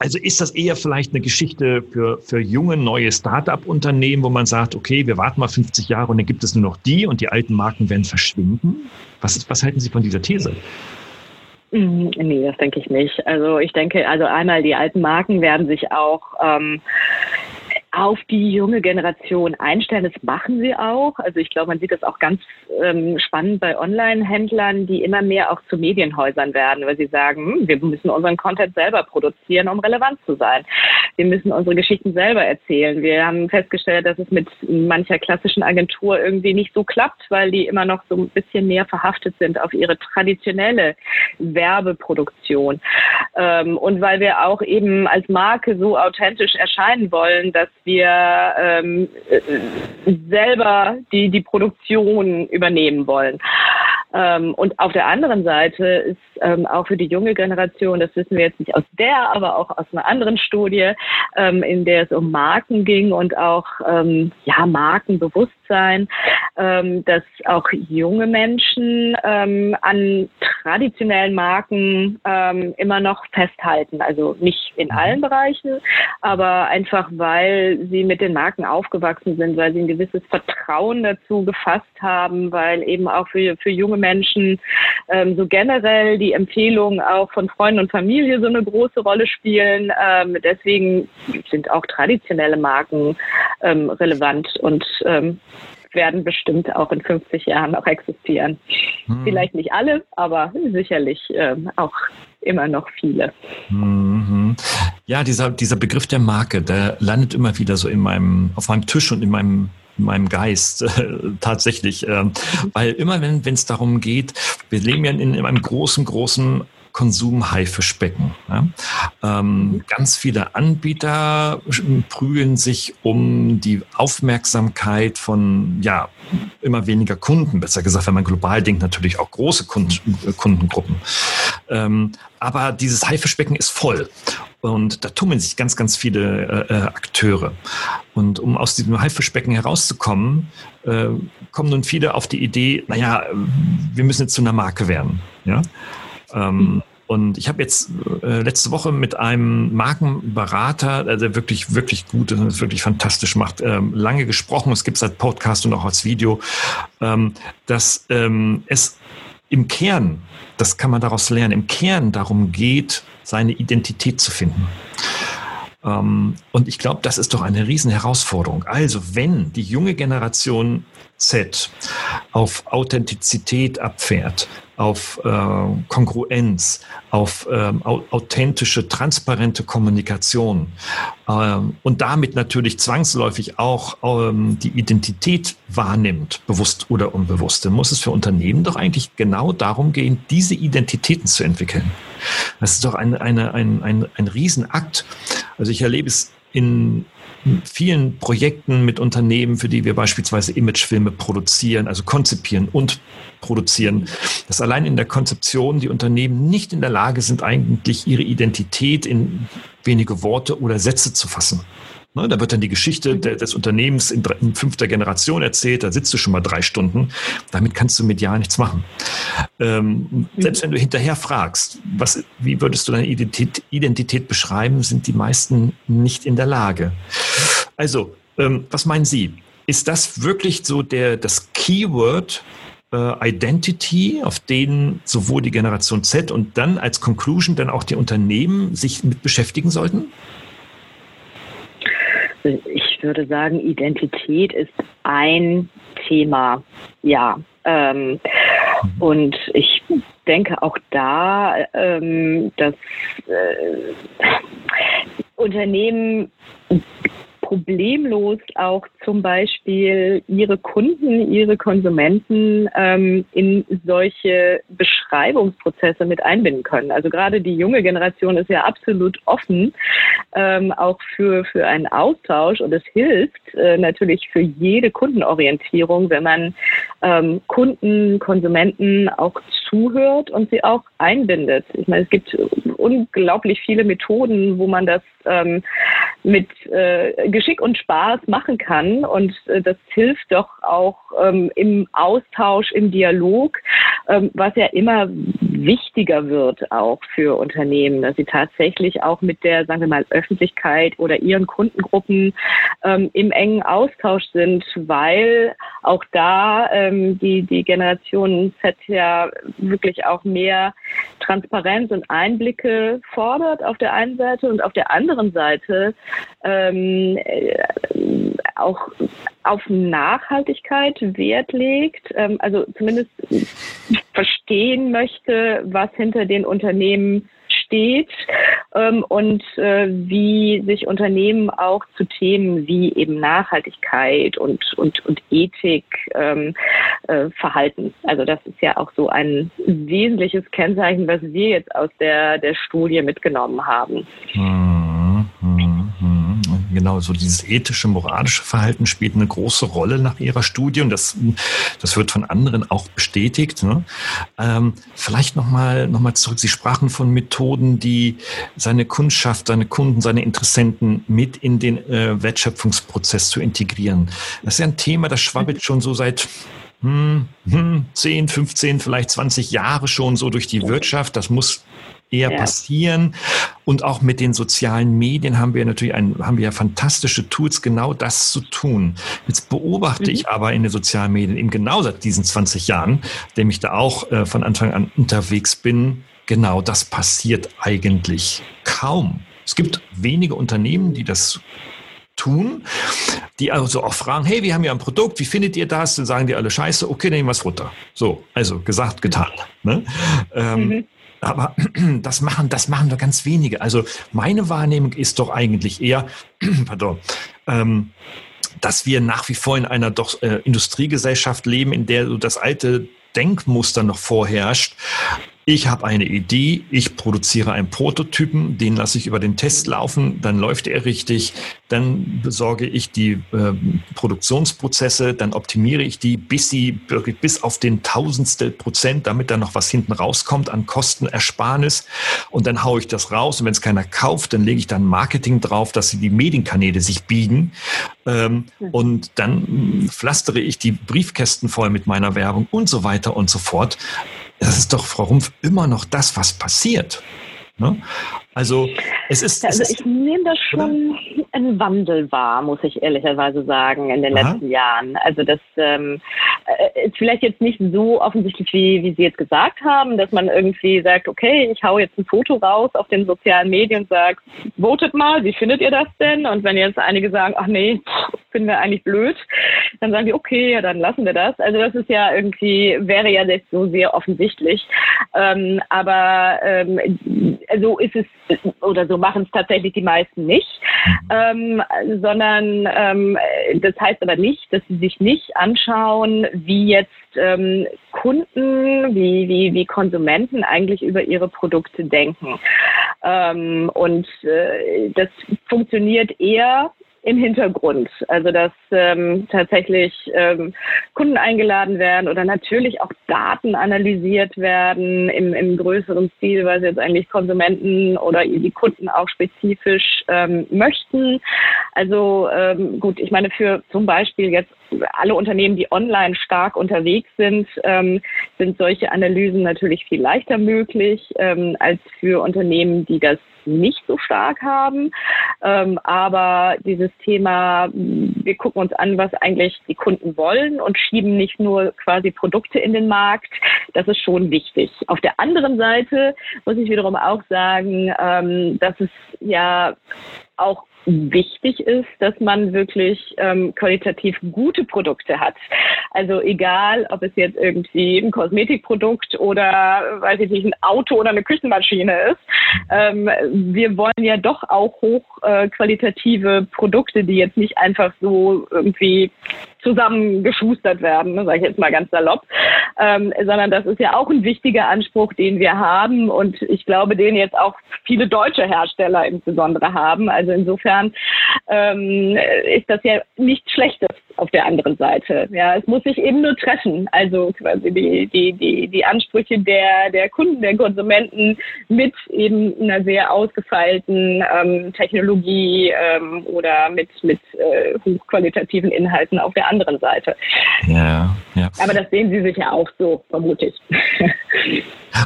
also ist das eher vielleicht eine Geschichte für, für junge, neue Start-up-Unternehmen, wo man sagt, okay, wir warten mal 50 Jahre und dann gibt es nur noch die und die alten Marken werden verschwinden? Was, ist, was halten Sie von dieser These? Mm, nee, das denke ich nicht. Also ich denke, also einmal die alten Marken werden sich auch ähm, auf die junge Generation einstellen. Das machen sie auch. Also ich glaube, man sieht das auch ganz ähm, spannend bei Online-Händlern, die immer mehr auch zu Medienhäusern werden, weil sie sagen, hm, wir müssen unseren Content selber produzieren, um relevant zu sein. Wir müssen unsere Geschichten selber erzählen. Wir haben festgestellt, dass es mit mancher klassischen Agentur irgendwie nicht so klappt, weil die immer noch so ein bisschen mehr verhaftet sind auf ihre traditionelle Werbeproduktion. Ähm, und weil wir auch eben als Marke so authentisch erscheinen wollen, dass wir ähm, äh, selber die, die Produktion übernehmen wollen. Ähm, und auf der anderen Seite ist ähm, auch für die junge Generation, das wissen wir jetzt nicht aus der, aber auch aus einer anderen Studie, ähm, in der es um Marken ging und auch ähm, ja Markenbewusstsein, ähm, dass auch junge Menschen ähm, an traditionellen Marken ähm, immer noch festhalten. Also nicht in mhm. allen Bereichen, aber einfach weil sie mit den Marken aufgewachsen sind, weil sie ein gewisses Vertrauen dazu gefasst haben, weil eben auch für, für junge Menschen ähm, so generell die Empfehlungen auch von Freunden und Familie so eine große Rolle spielen. Ähm, deswegen sind auch traditionelle Marken ähm, relevant und ähm, werden bestimmt auch in 50 Jahren noch existieren. Hm. Vielleicht nicht alle, aber sicherlich ähm, auch immer noch viele. Mhm. Ja, dieser, dieser Begriff der Marke, der landet immer wieder so in meinem, auf meinem Tisch und in meinem in meinem Geist äh, tatsächlich, äh, weil immer wenn es darum geht, wir leben ja in, in einem großen, großen Konsumhaifischbecken. Ja? Ähm, ganz viele Anbieter prügeln sich um die Aufmerksamkeit von ja, immer weniger Kunden, besser gesagt, wenn man global denkt, natürlich auch große Kund Kundengruppen. Ähm, aber dieses Haifischbecken ist voll. Und da tummeln sich ganz, ganz viele äh, äh, Akteure. Und um aus diesem Haifischbecken herauszukommen, äh, kommen nun viele auf die Idee, naja, wir müssen jetzt zu einer Marke werden. Ja? Ähm, und ich habe jetzt äh, letzte Woche mit einem Markenberater, der wirklich, wirklich gut ist, wirklich fantastisch macht, ähm, lange gesprochen. Es gibt es als Podcast und auch als Video, ähm, dass ähm, es im Kern, das kann man daraus lernen, im Kern darum geht, seine Identität zu finden. Ähm, und ich glaube, das ist doch eine riesen Herausforderung. Also wenn die junge Generation Z auf Authentizität abfährt, auf äh, Kongruenz, auf ähm, authentische, transparente Kommunikation ähm, und damit natürlich zwangsläufig auch ähm, die Identität wahrnimmt, bewusst oder unbewusst, dann muss es für Unternehmen doch eigentlich genau darum gehen, diese Identitäten zu entwickeln. Das ist doch ein, eine, ein, ein, ein Riesenakt. Also ich erlebe es in vielen Projekten mit Unternehmen, für die wir beispielsweise Imagefilme produzieren, also konzipieren und produzieren, dass allein in der Konzeption die Unternehmen nicht in der Lage sind, eigentlich ihre Identität in wenige Worte oder Sätze zu fassen. Ne, da wird dann die Geschichte mhm. des Unternehmens in, in, fünfter Generation erzählt, da sitzt du schon mal drei Stunden. Damit kannst du medial nichts machen. Ähm, mhm. Selbst wenn du hinterher fragst, was, wie würdest du deine Identität, Identität beschreiben, sind die meisten nicht in der Lage. Also, ähm, was meinen Sie? Ist das wirklich so der, das Keyword äh, Identity, auf den sowohl die Generation Z und dann als Conclusion dann auch die Unternehmen sich mit beschäftigen sollten? Ich würde sagen, Identität ist ein Thema, ja. Ähm, und ich denke auch da, ähm, dass äh, Unternehmen problemlos auch zum Beispiel ihre Kunden, ihre Konsumenten ähm, in solche Beschreibungsprozesse mit einbinden können. Also gerade die junge Generation ist ja absolut offen, ähm, auch für, für einen Austausch und es hilft äh, natürlich für jede Kundenorientierung, wenn man ähm, Kunden, Konsumenten auch zuhört und sie auch einbindet. Ich meine, es gibt unglaublich viele Methoden, wo man das ähm, mit äh, Geschick und Spaß machen kann. Und äh, das hilft doch auch ähm, im Austausch, im Dialog. Ähm, was ja immer wichtiger wird auch für Unternehmen, dass sie tatsächlich auch mit der, sagen wir mal, Öffentlichkeit oder ihren Kundengruppen ähm, im engen Austausch sind, weil auch da ähm, die, die Generation Z ja wirklich auch mehr Transparenz und Einblicke fordert auf der einen Seite und auf der anderen Seite ähm, äh, auch auf Nachhaltigkeit Wert legt, ähm, also zumindest verstehen möchte, was hinter den Unternehmen steht ähm, und äh, wie sich Unternehmen auch zu Themen wie eben Nachhaltigkeit und, und, und Ethik ähm, äh, verhalten. Also das ist ja auch so ein wesentliches Kennzeichen, was wir jetzt aus der, der Studie mitgenommen haben. Hm, hm, hm genau, so dieses ethische, moralische Verhalten spielt eine große Rolle nach Ihrer Studie und das, das wird von anderen auch bestätigt. Ne? Ähm, vielleicht nochmal noch mal zurück. Sie sprachen von Methoden, die seine Kundschaft, seine Kunden, seine Interessenten mit in den äh, Wertschöpfungsprozess zu integrieren. Das ist ja ein Thema, das schwabbelt schon so seit hm, hm, 10, 15, vielleicht 20 Jahre schon so durch die Wirtschaft. Das muss eher ja. passieren. Und auch mit den sozialen Medien haben wir natürlich ein, haben wir ja fantastische Tools, genau das zu tun. Jetzt beobachte mhm. ich aber in den sozialen Medien eben genau seit diesen 20 Jahren, dem ich da auch äh, von Anfang an unterwegs bin, genau das passiert eigentlich kaum. Es gibt wenige Unternehmen, die das tun, die also auch fragen, hey, wir haben ja ein Produkt, wie findet ihr das? Dann sagen die alle scheiße, okay, nehmen wir es runter. So, also gesagt, getan. Ne? Ähm, mhm. Aber das machen, das machen nur ganz wenige. Also meine Wahrnehmung ist doch eigentlich eher, pardon, ähm, dass wir nach wie vor in einer doch äh, Industriegesellschaft leben, in der so das alte Denkmuster noch vorherrscht. Ich habe eine Idee, ich produziere einen Prototypen, den lasse ich über den Test laufen, dann läuft er richtig, dann besorge ich die äh, Produktionsprozesse, dann optimiere ich die, bis sie bis auf den Tausendstel Prozent, damit dann noch was hinten rauskommt an Kostenersparnis. Und dann haue ich das raus und wenn es keiner kauft, dann lege ich dann Marketing drauf, dass sie die Medienkanäle sich biegen. Ähm, und dann pflastere ich die Briefkästen voll mit meiner Werbung und so weiter und so fort das ist doch, Frau Rumpf, immer noch das, was passiert. Ne? Also es ist. Also es ich nehme das schon oder? ein Wandel wahr, muss ich ehrlicherweise sagen, in den Aha. letzten Jahren. Also das ähm, äh, ist vielleicht jetzt nicht so offensichtlich, wie, wie Sie jetzt gesagt haben, dass man irgendwie sagt, okay, ich hau jetzt ein Foto raus auf den sozialen Medien und sage, votet mal, wie findet ihr das denn? Und wenn jetzt einige sagen, ach nee, finden wir eigentlich blöd, dann sagen die, okay, ja, dann lassen wir das. Also das ist ja irgendwie, wäre ja nicht so sehr offensichtlich. Ähm, aber ähm, so ist es, oder so machen es tatsächlich die meisten nicht, ähm, sondern ähm, das heißt aber nicht, dass sie sich nicht anschauen, wie jetzt ähm, Kunden, wie, wie, wie Konsumenten eigentlich über ihre Produkte denken. Ähm, und äh, das funktioniert eher im Hintergrund. Also dass ähm, tatsächlich ähm, Kunden eingeladen werden oder natürlich auch Daten analysiert werden im, im größeren Stil, sie jetzt eigentlich Konsumenten oder die Kunden auch spezifisch ähm, möchten. Also ähm, gut, ich meine für zum Beispiel jetzt alle Unternehmen, die online stark unterwegs sind, ähm, sind solche Analysen natürlich viel leichter möglich ähm, als für Unternehmen, die das nicht so stark haben. Ähm, aber dieses Thema, wir gucken uns an, was eigentlich die Kunden wollen und schieben nicht nur quasi Produkte in den Markt, das ist schon wichtig. Auf der anderen Seite muss ich wiederum auch sagen, ähm, dass es ja auch wichtig ist, dass man wirklich ähm, qualitativ gute Produkte hat. Also egal, ob es jetzt irgendwie ein Kosmetikprodukt oder, weiß ich nicht, ein Auto oder eine Küchenmaschine ist. Ähm, wir wollen ja doch auch hochqualitative äh, Produkte, die jetzt nicht einfach so irgendwie zusammengeschustert werden, ne, sage ich jetzt mal ganz salopp, ähm, sondern das ist ja auch ein wichtiger Anspruch, den wir haben und ich glaube, den jetzt auch viele deutsche Hersteller insbesondere haben. Also insofern ähm, ist das ja nichts Schlechtes auf der anderen Seite. Ja, es muss sich eben nur treffen. Also quasi die, die, die, die Ansprüche der, der Kunden, der Konsumenten mit eben einer sehr ausgefeilten ähm, Technologie ähm, oder mit, mit äh, hochqualitativen Inhalten auf der anderen Seite. Ja, ja. Aber das sehen Sie sicher auch so, vermute ich.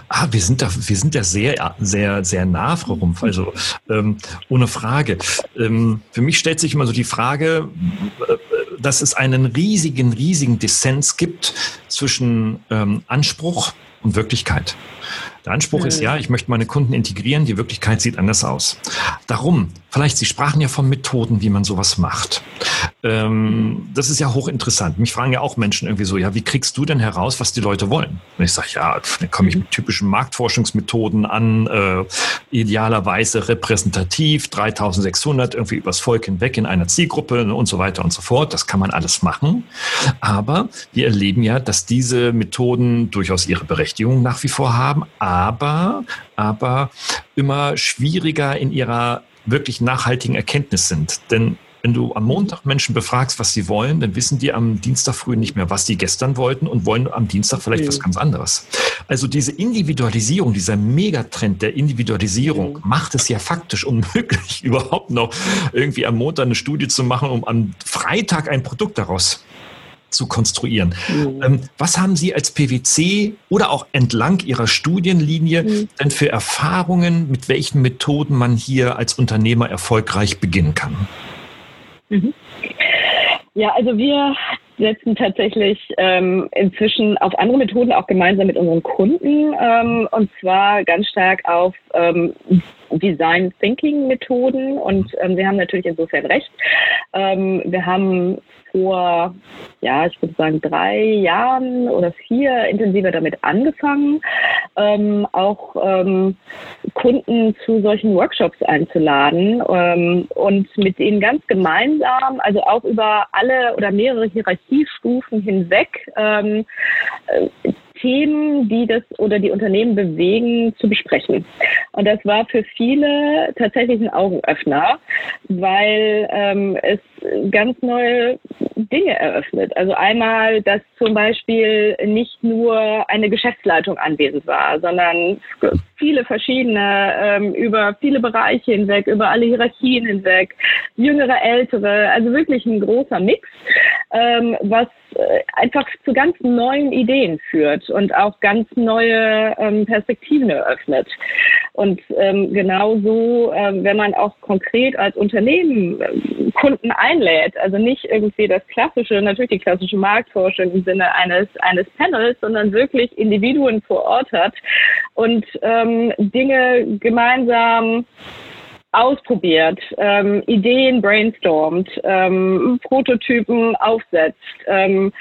Ah, wir sind da, wir sind da sehr, sehr, sehr nah, Frau Rumpf. Also ähm, ohne Frage. Ähm, für mich stellt sich immer so die Frage, äh, dass es einen riesigen, riesigen Dissens gibt zwischen ähm, Anspruch und Wirklichkeit. Der Anspruch mhm. ist ja, ich möchte meine Kunden integrieren, die Wirklichkeit sieht anders aus. Darum, vielleicht, Sie sprachen ja von Methoden, wie man sowas macht. Ähm, das ist ja hochinteressant. Mich fragen ja auch Menschen irgendwie so, ja, wie kriegst du denn heraus, was die Leute wollen? Und ich sage, ja, dann komme ich mit typischen Marktforschungsmethoden an, äh, idealerweise repräsentativ, 3600 irgendwie übers Volk hinweg in einer Zielgruppe und so weiter und so fort. Das kann man alles machen. Aber wir erleben ja, dass diese Methoden durchaus ihre Berechtigung nach wie vor haben, aber, aber immer schwieriger in ihrer wirklich nachhaltigen Erkenntnis sind. Denn wenn du am Montag Menschen befragst, was sie wollen, dann wissen die am Dienstag früh nicht mehr, was sie gestern wollten und wollen am Dienstag vielleicht mhm. was ganz anderes. Also diese Individualisierung, dieser Megatrend der Individualisierung mhm. macht es ja faktisch unmöglich, überhaupt noch irgendwie am Montag eine Studie zu machen, um am Freitag ein Produkt daraus zu konstruieren. Mhm. Ähm, was haben Sie als PwC oder auch entlang Ihrer Studienlinie mhm. denn für Erfahrungen, mit welchen Methoden man hier als Unternehmer erfolgreich beginnen kann? Mhm. Ja, also wir setzen tatsächlich ähm, inzwischen auf andere Methoden auch gemeinsam mit unseren Kunden ähm, und zwar ganz stark auf ähm, Design Thinking Methoden und ähm, Sie haben natürlich insofern recht. Ähm, wir haben vor, ja, ich würde sagen, drei Jahren oder vier intensiver damit angefangen, ähm, auch ähm, Kunden zu solchen Workshops einzuladen ähm, und mit ihnen ganz gemeinsam, also auch über alle oder mehrere Hierarchiestufen hinweg, ähm, äh, Themen, die das oder die Unternehmen bewegen, zu besprechen. Und das war für viele tatsächlich ein Augenöffner, weil ähm, es ganz neue Dinge eröffnet. Also einmal, dass zum Beispiel nicht nur eine Geschäftsleitung anwesend war, sondern viele verschiedene, ähm, über viele Bereiche hinweg, über alle Hierarchien hinweg, jüngere, ältere, also wirklich ein großer Mix, ähm, was äh, einfach zu ganz neuen Ideen führt und auch ganz neue ähm, Perspektiven eröffnet. Und ähm, genauso, ähm, wenn man auch konkret als Unternehmen ähm, Kunden einlädt, also nicht irgendwie das klassische, natürlich die klassische Marktforschung im Sinne eines, eines Panels, sondern wirklich Individuen vor Ort hat und ähm, Dinge gemeinsam ausprobiert, ähm, Ideen brainstormt, ähm, Prototypen aufsetzt, ähm,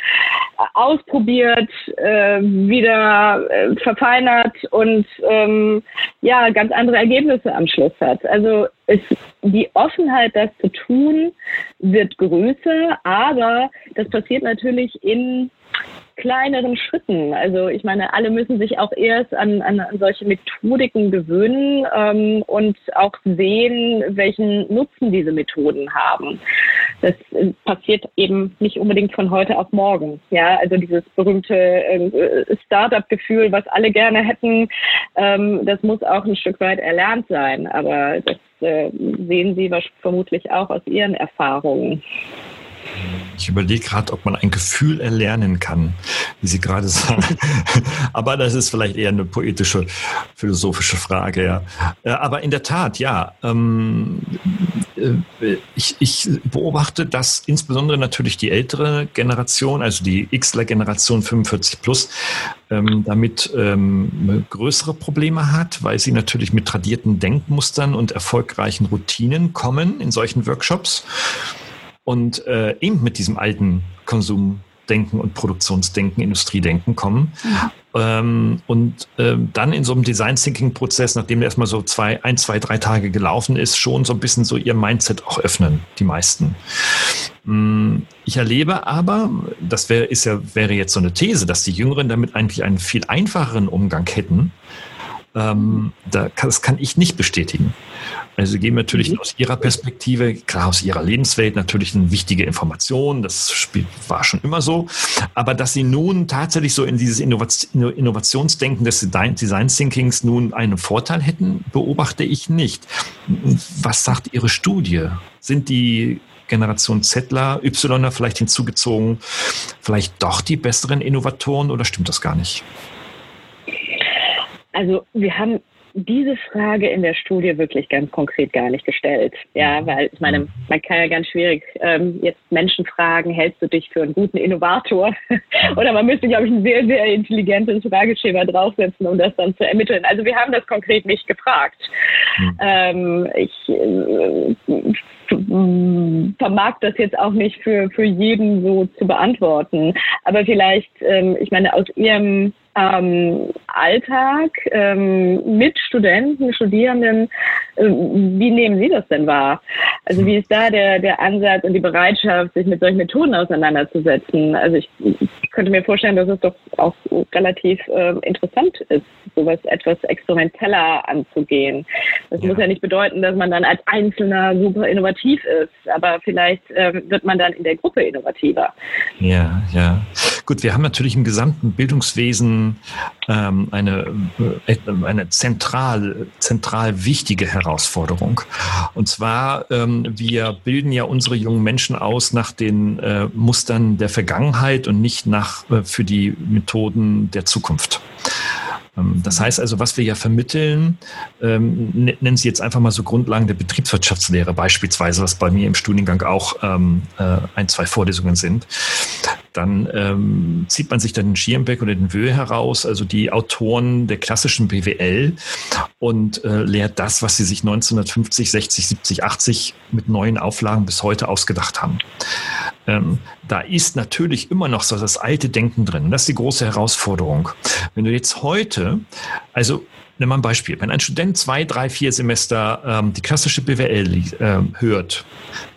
ausprobiert, äh, wieder äh, verfeinert und ähm, ja ganz andere Ergebnisse am Schluss hat. Also es, die Offenheit, das zu tun, wird größer, aber das passiert natürlich in kleineren Schritten. Also ich meine, alle müssen sich auch erst an, an, an solche Methodiken gewöhnen ähm, und auch sehen, welchen Nutzen diese Methoden haben. Das äh, passiert eben nicht unbedingt von heute auf morgen. Ja, also dieses berühmte äh, Startup-Gefühl, was alle gerne hätten, ähm, das muss auch ein Stück weit erlernt sein. Aber das äh, sehen Sie vermutlich auch aus Ihren Erfahrungen. Ich überlege gerade, ob man ein Gefühl erlernen kann, wie Sie gerade sagen. Aber das ist vielleicht eher eine poetische, philosophische Frage, ja. Äh, aber in der Tat, ja. Ähm, äh, ich, ich beobachte, dass insbesondere natürlich die ältere Generation, also die Xler-Generation 45 plus, ähm, damit ähm, größere Probleme hat, weil sie natürlich mit tradierten Denkmustern und erfolgreichen Routinen kommen in solchen Workshops und äh, eben mit diesem alten Konsumdenken und Produktionsdenken, Industriedenken kommen. Mhm. Ähm, und ähm, dann in so einem Design Thinking Prozess, nachdem der erstmal so zwei, ein, zwei, drei Tage gelaufen ist, schon so ein bisschen so ihr Mindset auch öffnen, die meisten. Mm, ich erlebe aber, das wäre, ist ja, wäre jetzt so eine These, dass die Jüngeren damit eigentlich einen viel einfacheren Umgang hätten, Ähm, da, das kann ich nicht bestätigen. Also sie geben natürlich mhm. aus ihrer Perspektive, klar aus ihrer Lebenswelt natürlich eine wichtige Information, das spielt, war schon immer so, aber dass sie nun tatsächlich so in dieses Innovationsdenken des Design Thinkings nun einen Vorteil hätten, beobachte ich nicht. Was sagt Ihre Studie? Sind die Generation Zettler, Ypsiloner vielleicht hinzugezogen, vielleicht doch die besseren Innovatoren oder stimmt das gar nicht? Also wir haben diese Frage in der Studie wirklich ganz konkret gar nicht gestellt. Ja, mhm. weil ich meine, mhm. man kann ja ganz schwierig ähm, jetzt Menschen fragen, hältst du dich für einen guten Innovator? Oder man müsste, glaube ich, ein sehr, sehr intelligentes Frageschema draufsetzen, um das dann zu ermitteln. Also wir haben das konkret nicht gefragt. Mhm. Ähm, ich äh, vermag das jetzt auch nicht für, für jeden so zu beantworten. Aber vielleicht, ähm, ich meine, aus Ihrem ähm, Alltag ähm, mit Studenten, Studierenden, äh, wie nehmen Sie das denn wahr? Also wie ist da der, der Ansatz und die Bereitschaft, sich mit solchen Methoden auseinanderzusetzen? Also ich, ich könnte mir vorstellen, dass es doch auch relativ äh, interessant ist, sowas etwas experimenteller anzugehen. Das ja. muss ja nicht bedeuten, dass man dann als Einzelner super innovativ ist, aber vielleicht äh, wird man dann in der Gruppe innovativer. Ja, ja. Gut, wir haben natürlich im gesamten Bildungswesen ähm, eine, äh, eine zentral, zentral wichtige Herausforderung. Und zwar, ähm, wir bilden ja unsere jungen Menschen aus nach den äh, Mustern der Vergangenheit und nicht nach äh, für die Methoden der Zukunft. Ähm, das heißt also, was wir ja vermitteln, ähm, nennen Sie jetzt einfach mal so Grundlagen der Betriebswirtschaftslehre beispielsweise, was bei mir im Studiengang auch ähm, äh, ein, zwei Vorlesungen sind. Dann ähm, zieht man sich dann den Schierbeck oder den Wöhe heraus, also die Autoren der klassischen BWL und äh, lehrt das, was sie sich 1950, 60, 70, 80 mit neuen Auflagen bis heute ausgedacht haben. Ähm, da ist natürlich immer noch so das alte Denken drin. Das ist die große Herausforderung. Wenn du jetzt heute, also Nimm mal ein Beispiel. Wenn ein Student zwei, drei, vier Semester ähm, die klassische BWL äh, hört,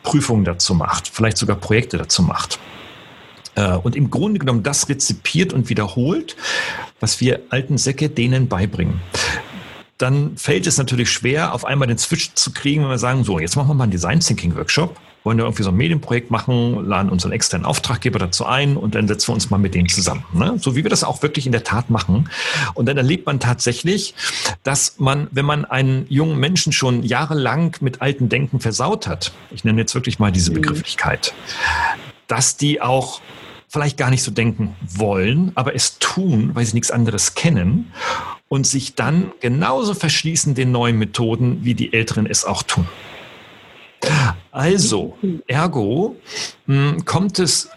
Prüfungen dazu macht, vielleicht sogar Projekte dazu macht, und im Grunde genommen das rezipiert und wiederholt, was wir alten Säcke denen beibringen dann fällt es natürlich schwer, auf einmal den Switch zu kriegen, wenn wir sagen, so, jetzt machen wir mal einen Design Thinking Workshop, wollen wir irgendwie so ein Medienprojekt machen, laden unseren externen Auftraggeber dazu ein und dann setzen wir uns mal mit denen zusammen. Ne? So wie wir das auch wirklich in der Tat machen. Und dann erlebt man tatsächlich, dass man, wenn man einen jungen Menschen schon jahrelang mit alten Denken versaut hat, ich nenne jetzt wirklich mal diese mhm. Begrifflichkeit, dass die auch vielleicht gar nicht so denken wollen, aber es tun, weil sie nichts anderes kennen und sich dann genauso verschließen den neuen Methoden, wie die Älteren es auch tun. Also, ergo hm, kommt es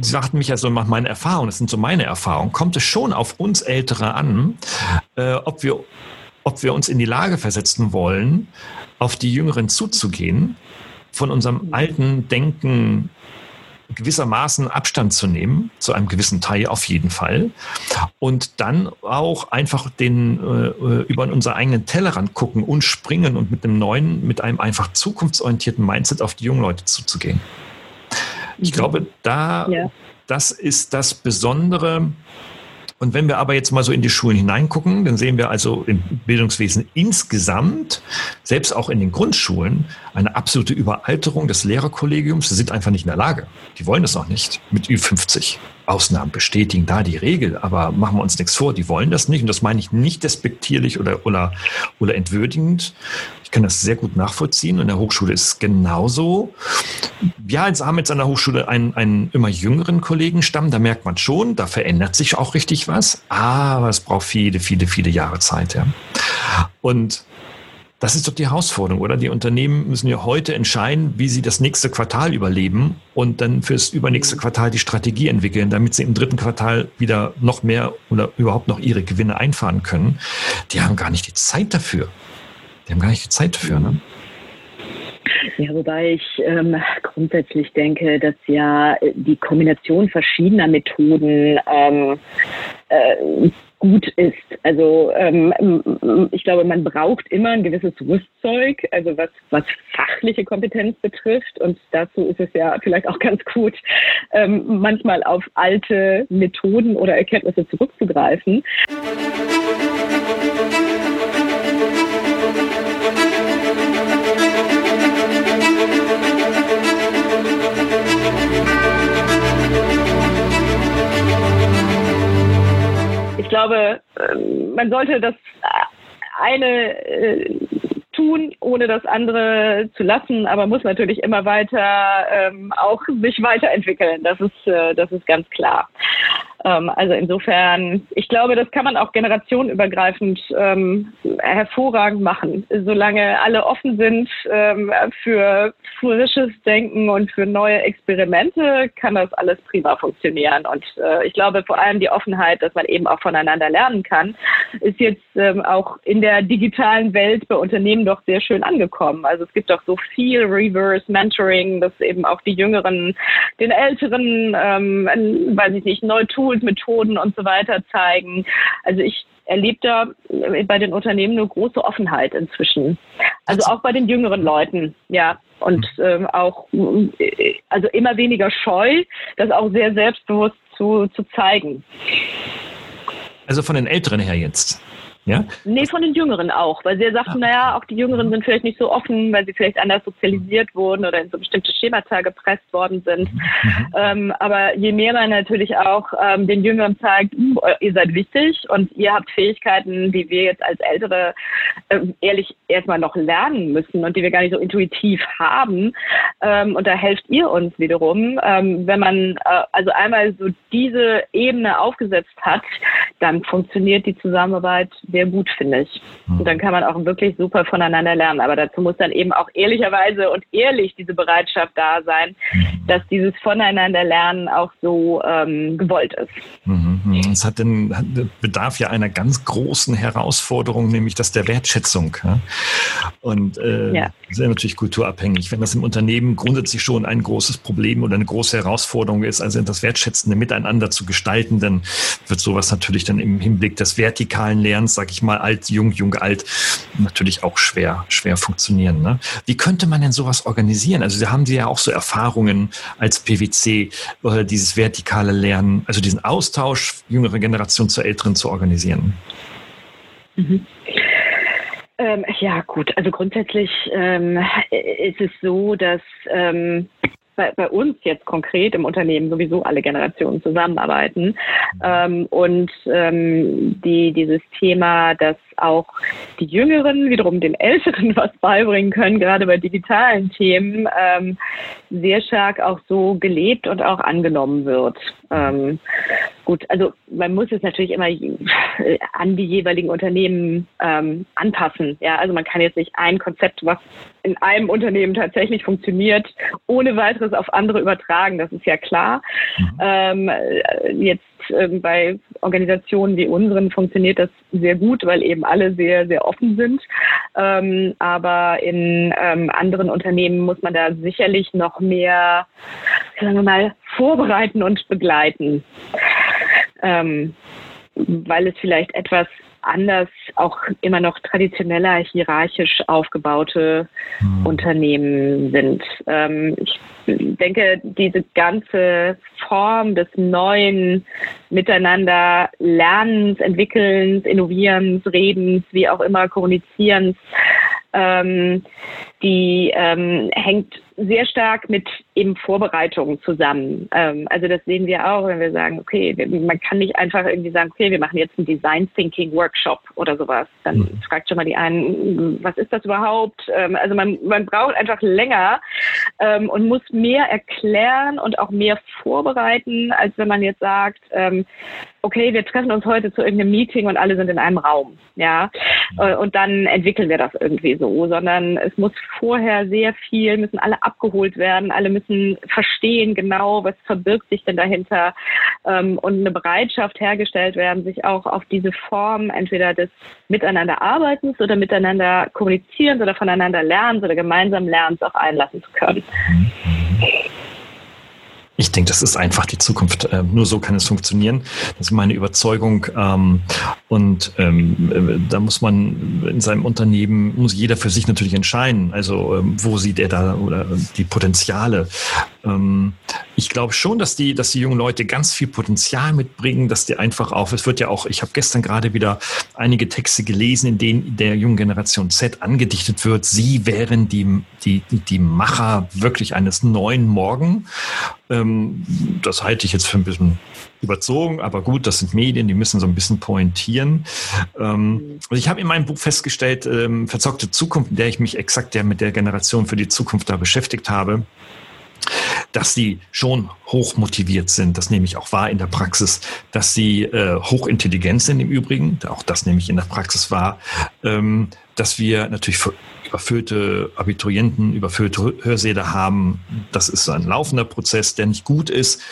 Sie sagten mich also nach meinen Erfahrungen, das sind so meine Erfahrungen, kommt es schon auf uns Ältere an, äh, ob, wir, ob wir uns in die Lage versetzen wollen, auf die Jüngeren zuzugehen, von unserem alten Denken gewissermaßen Abstand zu nehmen, zu einem gewissen Teil auf jeden Fall. Und dann auch einfach den, äh, über unseren eigenen Tellerrand gucken und springen und mit einem neuen, mit einem einfach zukunftsorientierten Mindset auf die jungen Leute zuzugehen. Ich mhm. glaube, da, ja. das ist das Besondere und wenn wir aber jetzt mal so in die Schulen hineingucken, dann sehen wir also im Bildungswesen insgesamt, selbst auch in den Grundschulen, eine absolute Überalterung des Lehrerkollegiums. Sie sind einfach nicht in der Lage. Die wollen das auch nicht mit Ü50. Ausnahmen bestätigen da die Regel, aber machen wir uns nichts vor, die wollen das nicht. Und das meine ich nicht despektierlich oder, oder, oder entwürdigend. Kann das sehr gut nachvollziehen. In der Hochschule ist es genauso. Ja, jetzt haben jetzt an der Hochschule einen, einen immer jüngeren Kollegenstamm. Da merkt man schon, da verändert sich auch richtig was. Aber es braucht viele, viele, viele Jahre Zeit. Ja. Und das ist doch die Herausforderung, oder? Die Unternehmen müssen ja heute entscheiden, wie sie das nächste Quartal überleben und dann fürs übernächste Quartal die Strategie entwickeln, damit sie im dritten Quartal wieder noch mehr oder überhaupt noch ihre Gewinne einfahren können. Die haben gar nicht die Zeit dafür. Die haben gar nicht die Zeit dafür, ne? Ja, wobei ich ähm, grundsätzlich denke, dass ja die Kombination verschiedener Methoden ähm, äh, gut ist. Also ähm, ich glaube, man braucht immer ein gewisses Rüstzeug, also was, was fachliche Kompetenz betrifft. Und dazu ist es ja vielleicht auch ganz gut, ähm, manchmal auf alte Methoden oder Erkenntnisse zurückzugreifen. Musik glaube, ähm, man sollte das eine äh, tun, ohne das andere zu lassen, aber muss natürlich immer weiter ähm, auch sich weiterentwickeln. Das ist, äh, das ist ganz klar. Ähm, also insofern, ich glaube, das kann man auch generationenübergreifend ähm, hervorragend machen, solange alle offen sind ähm, für frisches Denken und für neue Experimente, kann das alles prima funktionieren. Und äh, ich glaube vor allem die Offenheit, dass man eben auch voneinander lernen kann, ist jetzt ähm, auch in der digitalen Welt bei Unternehmen doch sehr schön angekommen. Also es gibt doch so viel Reverse Mentoring, dass eben auch die Jüngeren den Älteren, ähm, weiß ich nicht, neue Tools, Methoden und so weiter zeigen. Also ich erlebe da bei den Unternehmen eine große Offenheit inzwischen. Also auch bei den jüngeren Leuten, ja. Und ähm, auch, also immer weniger scheu, das auch sehr selbstbewusst zu, zu zeigen. Also von den Älteren her jetzt. Ja? Nee, von den Jüngeren auch, weil sie sagten, ah. naja, auch die Jüngeren sind vielleicht nicht so offen, weil sie vielleicht anders sozialisiert wurden oder in so bestimmte Schemata gepresst worden sind. Mhm. Ähm, aber je mehr man natürlich auch ähm, den Jüngeren zeigt, hm, ihr seid wichtig und ihr habt Fähigkeiten, die wir jetzt als Ältere äh, ehrlich erstmal noch lernen müssen und die wir gar nicht so intuitiv haben. Ähm, und da helft ihr uns wiederum. Ähm, wenn man äh, also einmal so diese Ebene aufgesetzt hat, dann funktioniert die Zusammenarbeit sehr gut, finde ich. Und mhm. dann kann man auch wirklich super voneinander lernen. Aber dazu muss dann eben auch ehrlicherweise und ehrlich diese Bereitschaft da sein, mhm. dass dieses Voneinander lernen auch so ähm, gewollt ist. Mhm, es hat den bedarf ja einer ganz großen Herausforderung, nämlich das der Wertschätzung. Und äh, ja. ja natürlich kulturabhängig. Wenn das im Unternehmen grundsätzlich schon ein großes Problem oder eine große Herausforderung ist, also das wertschätzende Miteinander zu gestalten, dann wird sowas natürlich dann im Hinblick des vertikalen Lernens sag ich mal, alt, jung, jung, alt, natürlich auch schwer, schwer funktionieren. Ne? Wie könnte man denn sowas organisieren? Also da haben Sie ja auch so Erfahrungen als PwC, äh, dieses vertikale Lernen, also diesen Austausch jüngere Generation zur älteren zu organisieren. Mhm. Ähm, ja, gut. Also grundsätzlich ähm, ist es so, dass ähm, bei, bei, uns jetzt konkret im Unternehmen sowieso alle Generationen zusammenarbeiten. Ähm, und ähm, die, dieses Thema, dass auch die Jüngeren wiederum den Älteren was beibringen können, gerade bei digitalen Themen, ähm, sehr stark auch so gelebt und auch angenommen wird. Ähm, gut, also man muss es natürlich immer an die jeweiligen Unternehmen ähm, anpassen. Ja, also man kann jetzt nicht ein Konzept, was in einem Unternehmen tatsächlich funktioniert, ohne weiteres auf andere übertragen. Das ist ja klar. Mhm. Ähm, jetzt ähm, bei Organisationen wie unseren funktioniert das sehr gut, weil eben alle sehr, sehr offen sind. Ähm, aber in ähm, anderen Unternehmen muss man da sicherlich noch mehr, sagen wir mal, vorbereiten und begleiten. Ähm, weil es vielleicht etwas anders auch immer noch traditioneller hierarchisch aufgebaute mhm. Unternehmen sind. Ähm, ich denke, diese ganze Form des neuen Miteinander Lernens, Entwickelns, Innovierens, Redens, wie auch immer Kommunizierens, ähm, die ähm, hängt sehr stark mit eben Vorbereitungen zusammen. Ähm, also das sehen wir auch, wenn wir sagen, okay, man kann nicht einfach irgendwie sagen, okay, wir machen jetzt einen Design Thinking Workshop oder sowas. Dann mhm. fragt schon mal die einen, was ist das überhaupt? Ähm, also man, man braucht einfach länger ähm, und muss mehr erklären und auch mehr vorbereiten, als wenn man jetzt sagt, ähm, okay, wir treffen uns heute zu irgendeinem Meeting und alle sind in einem Raum, ja, äh, und dann entwickeln wir das irgendwie so, sondern es muss vorher sehr viel, müssen alle abgeholt werden, alle müssen verstehen genau, was verbirgt sich denn dahinter ähm, und eine Bereitschaft hergestellt werden, sich auch auf diese Form entweder des Miteinanderarbeitens oder miteinander Kommunizierens oder voneinander Lernens oder gemeinsam Lernens auch einlassen zu können. Ich denke, das ist einfach die Zukunft. Äh, nur so kann es funktionieren. Das ist meine Überzeugung. Ähm, und ähm, äh, da muss man in seinem Unternehmen, muss jeder für sich natürlich entscheiden. Also ähm, wo sieht er da oder die Potenziale? Ähm, ich glaube schon, dass die, dass die jungen Leute ganz viel Potenzial mitbringen, dass die einfach auch, es wird ja auch, ich habe gestern gerade wieder einige Texte gelesen, in denen der jungen Generation Z angedichtet wird, sie wären die, die, die Macher wirklich eines neuen Morgen. Ähm, das halte ich jetzt für ein bisschen überzogen, aber gut, das sind Medien, die müssen so ein bisschen pointieren. Ähm, also ich habe in meinem Buch festgestellt, ähm, Verzockte Zukunft, in der ich mich exakt ja mit der Generation für die Zukunft da beschäftigt habe, dass sie schon hoch motiviert sind. Das nehme ich auch wahr in der Praxis, dass sie äh, hochintelligent sind im Übrigen. Auch das nehme ich in der Praxis wahr. Ähm, dass wir natürlich überfüllte Abiturienten, überfüllte Hörsäle haben. Das ist ein laufender Prozess, der nicht gut ist,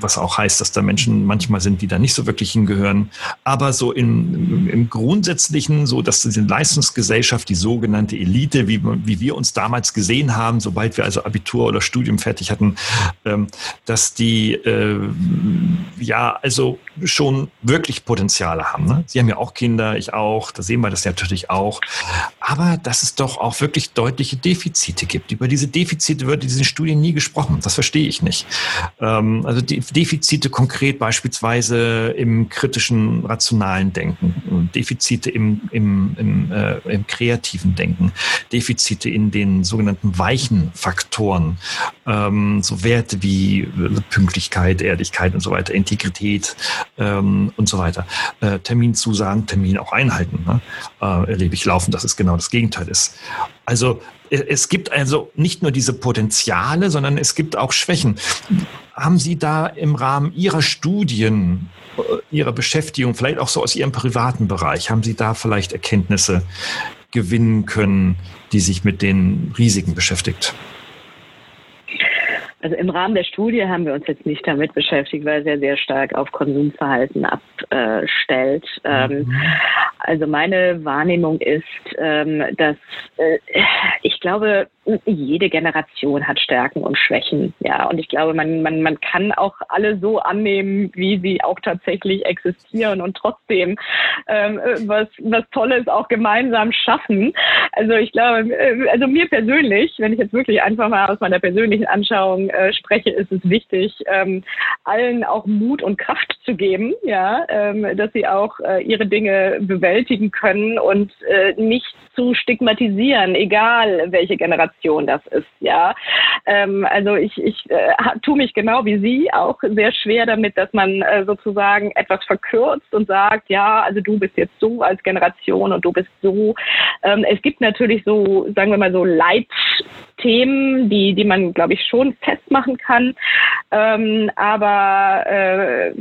was auch heißt, dass da Menschen manchmal sind, die da nicht so wirklich hingehören. Aber so im, im Grundsätzlichen, so dass diese Leistungsgesellschaft, die sogenannte Elite, wie, wie wir uns damals gesehen haben, sobald wir also Abitur oder Studium fertig hatten, ähm, dass die äh, ja also schon wirklich Potenziale haben. Ne? Sie haben ja auch Kinder, ich auch, da sehen wir das natürlich auch. Aber dass es doch auch wirklich deutliche Defizite gibt. Über diese Defizite wird in diesen Studien nie gesprochen. Das verstehe ich nicht. Ähm, also die Defizite konkret beispielsweise im kritischen, rationalen Denken, Defizite im, im, im, äh, im kreativen Denken, Defizite in den sogenannten weichen Faktoren, ähm, so Werte wie Pünktlichkeit, Ehrlichkeit und so weiter, Integrität ähm, und so weiter. Äh, Termin zusagen, Termin auch einhalten. Ne? Äh, erlebe ich laufen, dass es genau das Gegenteil ist. Also es gibt also nicht nur diese Potenziale, sondern es gibt auch Schwächen. Haben Sie da im Rahmen Ihrer Studien, äh, Ihrer Beschäftigung, vielleicht auch so aus Ihrem privaten Bereich, haben Sie da vielleicht Erkenntnisse gewinnen können, die sich mit den Risiken beschäftigt? Also im Rahmen der Studie haben wir uns jetzt nicht damit beschäftigt, weil es ja sehr stark auf Konsumverhalten abstellt. Ähm, mhm. Also meine Wahrnehmung ist, ähm, dass äh, ich glaube, jede Generation hat Stärken und Schwächen. Ja, und ich glaube, man, man, man kann auch alle so annehmen, wie sie auch tatsächlich existieren und trotzdem ähm, was, was Tolles auch gemeinsam schaffen. Also ich glaube, äh, also mir persönlich, wenn ich jetzt wirklich einfach mal aus meiner persönlichen Anschauung äh, spreche, ist es wichtig, ähm, allen auch Mut und Kraft zu geben, ja, ähm, dass sie auch äh, ihre Dinge bewältigen können und äh, nicht zu stigmatisieren, egal welche Generation das ist. Ja, ähm, also ich, ich äh, tue mich genau wie Sie auch sehr schwer damit, dass man äh, sozusagen etwas verkürzt und sagt, ja, also du bist jetzt so als Generation und du bist so. Ähm, es gibt natürlich so, sagen wir mal so Leitthemen, die, die man, glaube ich, schon festmachen kann. Ähm, aber äh,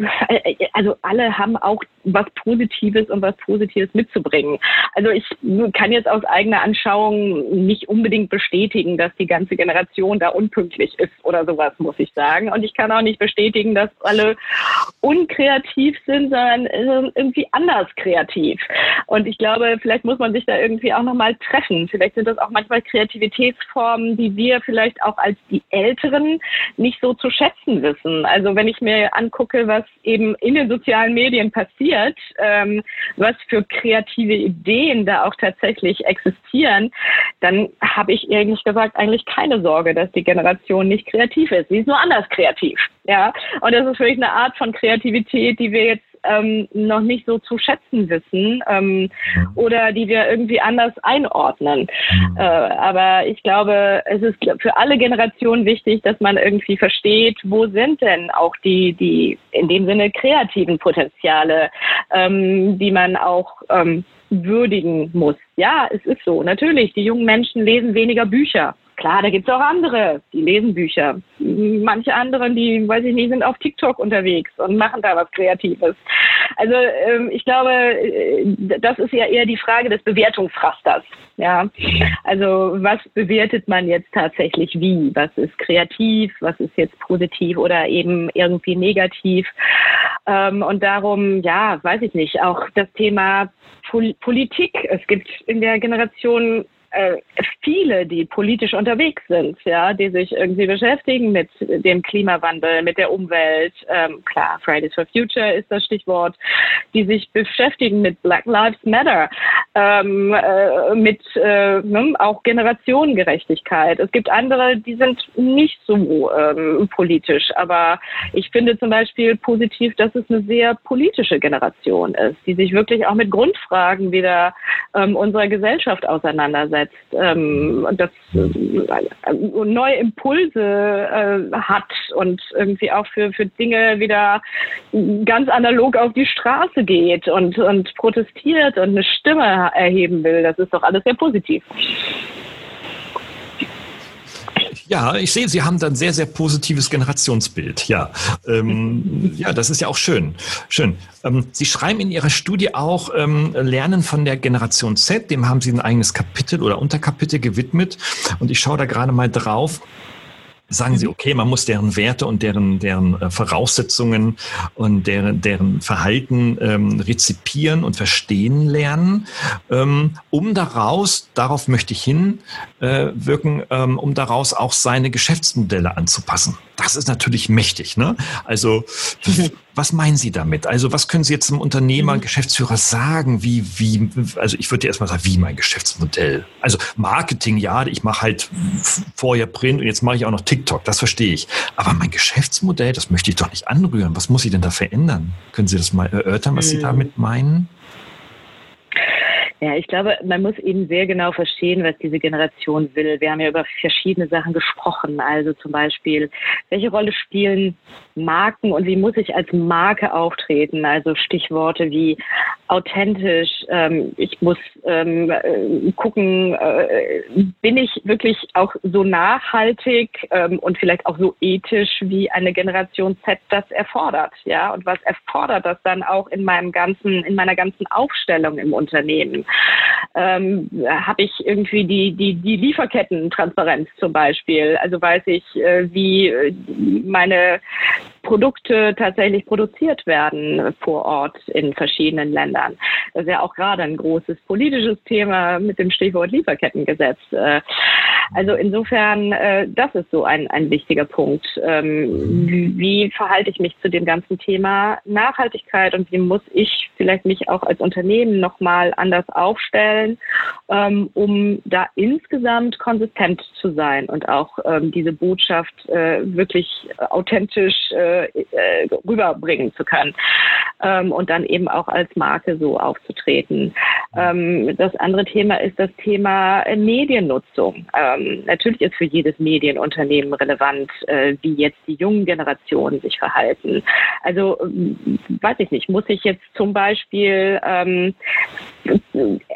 also alle haben auch was Positives und was Positives mitzubringen. Also ich kann jetzt aus eigener Anschauung nicht unbedingt bestätigen, dass die ganze Generation da unpünktlich ist oder sowas, muss ich sagen. Und ich kann auch nicht bestätigen, dass alle unkreativ sind, sondern irgendwie anders kreativ. Und ich glaube, vielleicht muss man sich da irgendwie auch nochmal treffen. Vielleicht sind das auch manchmal Kreativitätsformen, die wir vielleicht auch als die Älteren nicht so zu schätzen wissen. Also wenn ich mir angucke, was eben in den sozialen Medien passiert, ähm, was für kreative Ideen da auch tatsächlich existieren, dann habe ich ehrlich gesagt eigentlich keine Sorge, dass die Generation nicht kreativ ist. Sie ist nur anders kreativ. Ja, und das ist wirklich eine Art von Kreativität, die wir jetzt ähm, noch nicht so zu schätzen wissen ähm, oder die wir irgendwie anders einordnen. Äh, aber ich glaube, es ist für alle Generationen wichtig, dass man irgendwie versteht, wo sind denn auch die, die in dem Sinne kreativen Potenziale, ähm, die man auch ähm, würdigen muss. Ja, es ist so. Natürlich, die jungen Menschen lesen weniger Bücher. Klar, da gibt es auch andere, die lesen Bücher. Manche anderen, die, weiß ich nicht, sind auf TikTok unterwegs und machen da was Kreatives. Also ähm, ich glaube, äh, das ist ja eher die Frage des Bewertungsrasters. Ja, also was bewertet man jetzt tatsächlich wie? Was ist kreativ? Was ist jetzt positiv oder eben irgendwie negativ? Ähm, und darum, ja, weiß ich nicht, auch das Thema Pol Politik. Es gibt in der Generation äh, viele, die politisch unterwegs sind, ja, die sich irgendwie beschäftigen mit dem Klimawandel, mit der Umwelt. Ähm, klar, Fridays for Future ist das Stichwort, die sich beschäftigen mit Black Lives Matter. ähm, äh, mit äh, ne, auch Generationengerechtigkeit. Es gibt andere, die sind nicht so ähm, politisch, aber ich finde zum Beispiel positiv, dass es eine sehr politische Generation ist, die sich wirklich auch mit Grundfragen wieder ähm, unserer Gesellschaft auseinandersetzt ähm, und das äh, neue Impulse äh, hat und irgendwie auch für, für Dinge wieder ganz analog auf die Straße geht und, und protestiert und eine Stimme erheben will. Das ist doch alles sehr positiv. Ja, ich sehe, Sie haben dann sehr, sehr positives Generationsbild. Ja, ähm, ja, das ist ja auch schön. Schön. Ähm, Sie schreiben in Ihrer Studie auch ähm, Lernen von der Generation Z. Dem haben Sie ein eigenes Kapitel oder Unterkapitel gewidmet. Und ich schaue da gerade mal drauf sagen sie, okay, man muss deren Werte und deren, deren äh, Voraussetzungen und deren, deren Verhalten ähm, rezipieren und verstehen lernen, ähm, um daraus, darauf möchte ich hinwirken, äh, ähm, um daraus auch seine Geschäftsmodelle anzupassen. Das ist natürlich mächtig. Ne? Also was meinen Sie damit? Also was können Sie jetzt einem Unternehmer, mhm. Geschäftsführer sagen? Wie, wie, also ich würde erstmal sagen, wie mein Geschäftsmodell. Also Marketing, ja, ich mache halt vorher Print und jetzt mache ich auch noch TikTok, das verstehe ich. Aber mein Geschäftsmodell, das möchte ich doch nicht anrühren. Was muss ich denn da verändern? Können Sie das mal erörtern, was Sie mhm. damit meinen? Ja, ich glaube, man muss eben sehr genau verstehen, was diese Generation will. Wir haben ja über verschiedene Sachen gesprochen. Also zum Beispiel, welche Rolle spielen Marken und wie muss ich als Marke auftreten? Also Stichworte wie authentisch. Ähm, ich muss ähm, äh, gucken, äh, bin ich wirklich auch so nachhaltig ähm, und vielleicht auch so ethisch, wie eine Generation Z das erfordert. Ja, und was erfordert das dann auch in meinem ganzen, in meiner ganzen Aufstellung im Unternehmen? Ähm, habe ich irgendwie die, die, die Lieferketten-Transparenz zum Beispiel. Also weiß ich, äh, wie äh, meine Produkte tatsächlich produziert werden vor Ort in verschiedenen Ländern. Das ist ja auch gerade ein großes politisches Thema mit dem Stichwort Lieferkettengesetz. Äh, also insofern, äh, das ist so ein, ein wichtiger Punkt. Ähm, wie verhalte ich mich zu dem ganzen Thema Nachhaltigkeit und wie muss ich vielleicht mich auch als Unternehmen nochmal anders aufstellen, ähm, um da insgesamt konsistent zu sein und auch ähm, diese Botschaft äh, wirklich authentisch äh, rüberbringen zu können ähm, und dann eben auch als Marke so aufzutreten. Ähm, das andere Thema ist das Thema Mediennutzung. Ähm, natürlich ist für jedes Medienunternehmen relevant, äh, wie jetzt die jungen Generationen sich verhalten. Also weiß ich nicht, muss ich jetzt zum Beispiel ähm,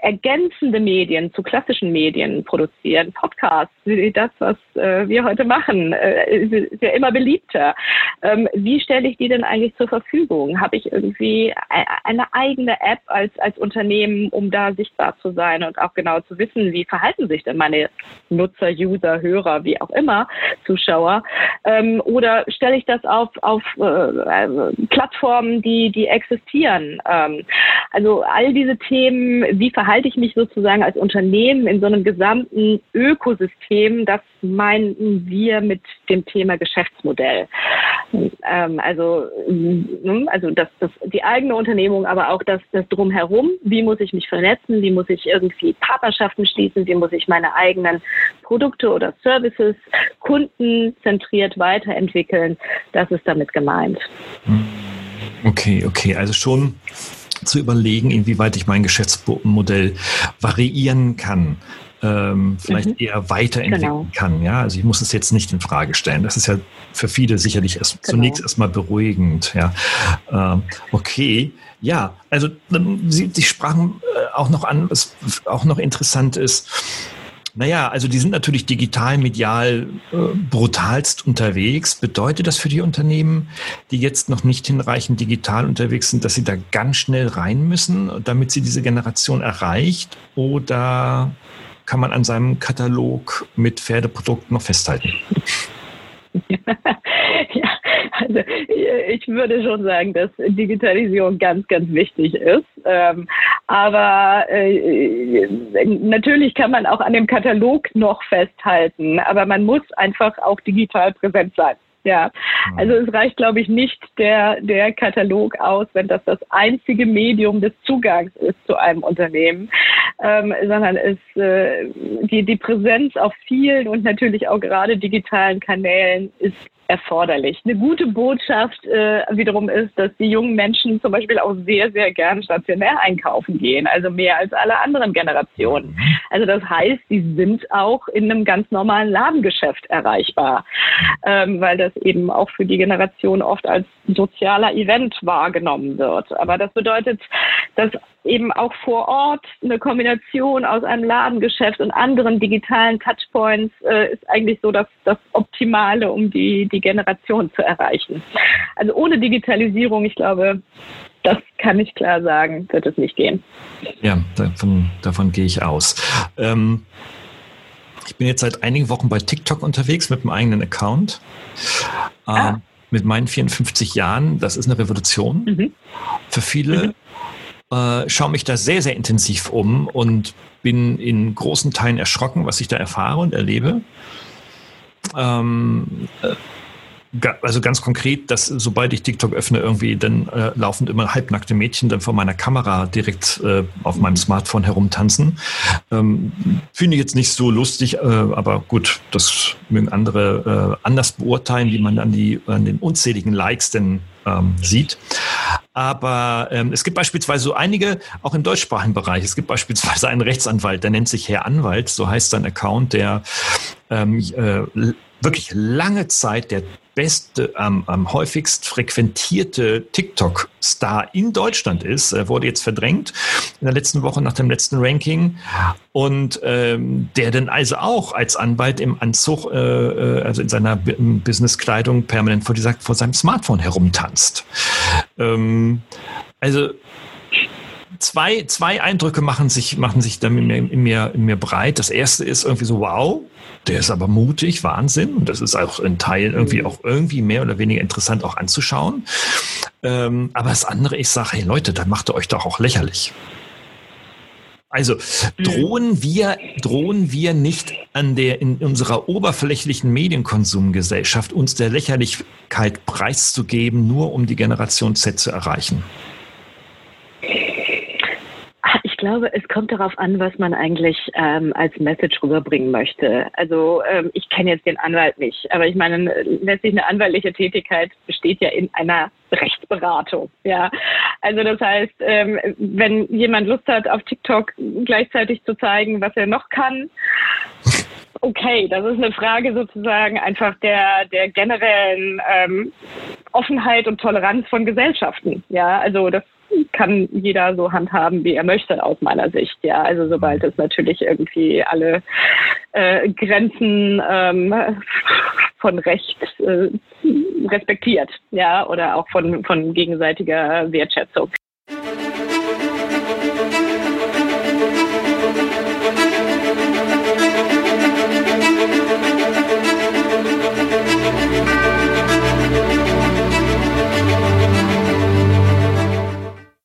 ergänzende Medien zu klassischen Medien produzieren, Podcasts, wie das, was äh, wir heute machen, äh, ist ja immer beliebter. Ähm, wie stelle ich die denn eigentlich zur Verfügung? Habe ich irgendwie eine eigene App als, als Unternehmen, um da sichtbar zu sein und auch genau zu wissen, wie verhalten sich denn meine Nutzer, User, Hörer, wie auch immer, Zuschauer? Ähm, oder stelle ich das auf, auf äh, Plattformen, die, die existieren? Ähm, also all diese Themen, wie verhalte ich mich sozusagen als Unternehmen in so einem gesamten Ökosystem, das meinen wir mit dem Thema Geschäftsmodell. Ähm, also, ne, also das, das, die eigene Unternehmung, aber auch das, das drumherum. Wie muss ich mich vernetzen? Wie muss ich irgendwie Partnerschaften schließen? Wie muss ich meine eigenen Produkte oder Services kundenzentriert weiterentwickeln? Das ist damit gemeint. Okay, okay, also schon zu überlegen, inwieweit ich mein Geschäftsmodell variieren kann ähm, vielleicht mhm. eher weiterentwickeln genau. kann. Ja, also ich muss es jetzt nicht in Frage stellen. Das ist ja für viele sicherlich erst, genau. zunächst erstmal beruhigend. Ja, ähm, okay. Ja, also Sie, Sie sprachen äh, auch noch an, was auch noch interessant ist. Naja, also die sind natürlich digital, medial äh, brutalst unterwegs. Bedeutet das für die Unternehmen, die jetzt noch nicht hinreichend digital unterwegs sind, dass sie da ganz schnell rein müssen, damit sie diese Generation erreicht? Oder kann man an seinem Katalog mit Pferdeprodukten noch festhalten? ja, also ich würde schon sagen, dass Digitalisierung ganz, ganz wichtig ist. Ähm, aber äh, natürlich kann man auch an dem Katalog noch festhalten, aber man muss einfach auch digital präsent sein. Ja, also es reicht, glaube ich, nicht der, der Katalog aus, wenn das das einzige Medium des Zugangs ist zu einem Unternehmen. ähm, sondern es, äh, die, die Präsenz auf vielen und natürlich auch gerade digitalen Kanälen ist erforderlich. Eine gute Botschaft äh, wiederum ist, dass die jungen Menschen zum Beispiel auch sehr, sehr gern stationär einkaufen gehen, also mehr als alle anderen Generationen. Also das heißt, sie sind auch in einem ganz normalen Ladengeschäft erreichbar, ähm, weil das eben auch für die Generation oft als sozialer Event wahrgenommen wird. Aber das bedeutet, dass eben auch vor Ort eine Kombination aus einem Ladengeschäft und anderen digitalen Touchpoints äh, ist eigentlich so das, das Optimale, um die, die Generation zu erreichen. Also ohne Digitalisierung, ich glaube, das kann ich klar sagen, wird es nicht gehen. Ja, davon, davon gehe ich aus. Ähm, ich bin jetzt seit einigen Wochen bei TikTok unterwegs mit einem eigenen Account. Ah. Ähm, mit meinen 54 Jahren, das ist eine Revolution mhm. für viele. Mhm äh, schaue mich da sehr, sehr intensiv um und bin in großen Teilen erschrocken, was ich da erfahre und erlebe. Ähm, äh, also ganz konkret, dass sobald ich TikTok öffne, irgendwie dann äh, laufen immer halbnackte Mädchen dann vor meiner Kamera direkt äh, auf meinem Smartphone herumtanzen. Ähm, Finde ich jetzt nicht so lustig, äh, aber gut, das mögen andere äh, anders beurteilen, wie man an, die, an den unzähligen Likes denn ähm, sieht. Aber ähm, es gibt beispielsweise so einige, auch im deutschsprachigen Bereich, es gibt beispielsweise einen Rechtsanwalt, der nennt sich Herr Anwalt, so heißt sein Account, der ähm, äh, wirklich lange Zeit der beste, ähm, am häufigst frequentierte TikTok-Star in Deutschland ist. Er wurde jetzt verdrängt in der letzten Woche nach dem letzten Ranking. Und ähm, der dann also auch als Anwalt im Anzug, äh, äh also in seiner Businesskleidung permanent vor, dieser, vor seinem Smartphone herumtanzt. Ähm, also zwei, zwei Eindrücke machen sich, machen sich dann in mir, in, mir, in mir breit. Das erste ist irgendwie so, wow, der ist aber mutig, Wahnsinn. Und das ist auch in Teilen irgendwie auch irgendwie mehr oder weniger interessant auch anzuschauen. Ähm, aber das andere, ich sage, hey Leute, dann macht ihr euch doch auch lächerlich. Also drohen wir, drohen wir nicht an der, in unserer oberflächlichen Medienkonsumgesellschaft uns der Lächerlichkeit preiszugeben, nur um die Generation Z zu erreichen? Ich glaube, es kommt darauf an, was man eigentlich ähm, als Message rüberbringen möchte. Also ähm, ich kenne jetzt den Anwalt nicht, aber ich meine, letztlich eine anwaltliche Tätigkeit besteht ja in einer Rechtsberatung. Ja, also das heißt, ähm, wenn jemand Lust hat, auf TikTok gleichzeitig zu zeigen, was er noch kann, okay, das ist eine Frage sozusagen einfach der, der generellen ähm, Offenheit und Toleranz von Gesellschaften. Ja, also das kann jeder so handhaben, wie er möchte, aus meiner Sicht. Ja, also sobald es natürlich irgendwie alle äh, Grenzen ähm, von Recht äh, respektiert, ja, oder auch von, von gegenseitiger Wertschätzung.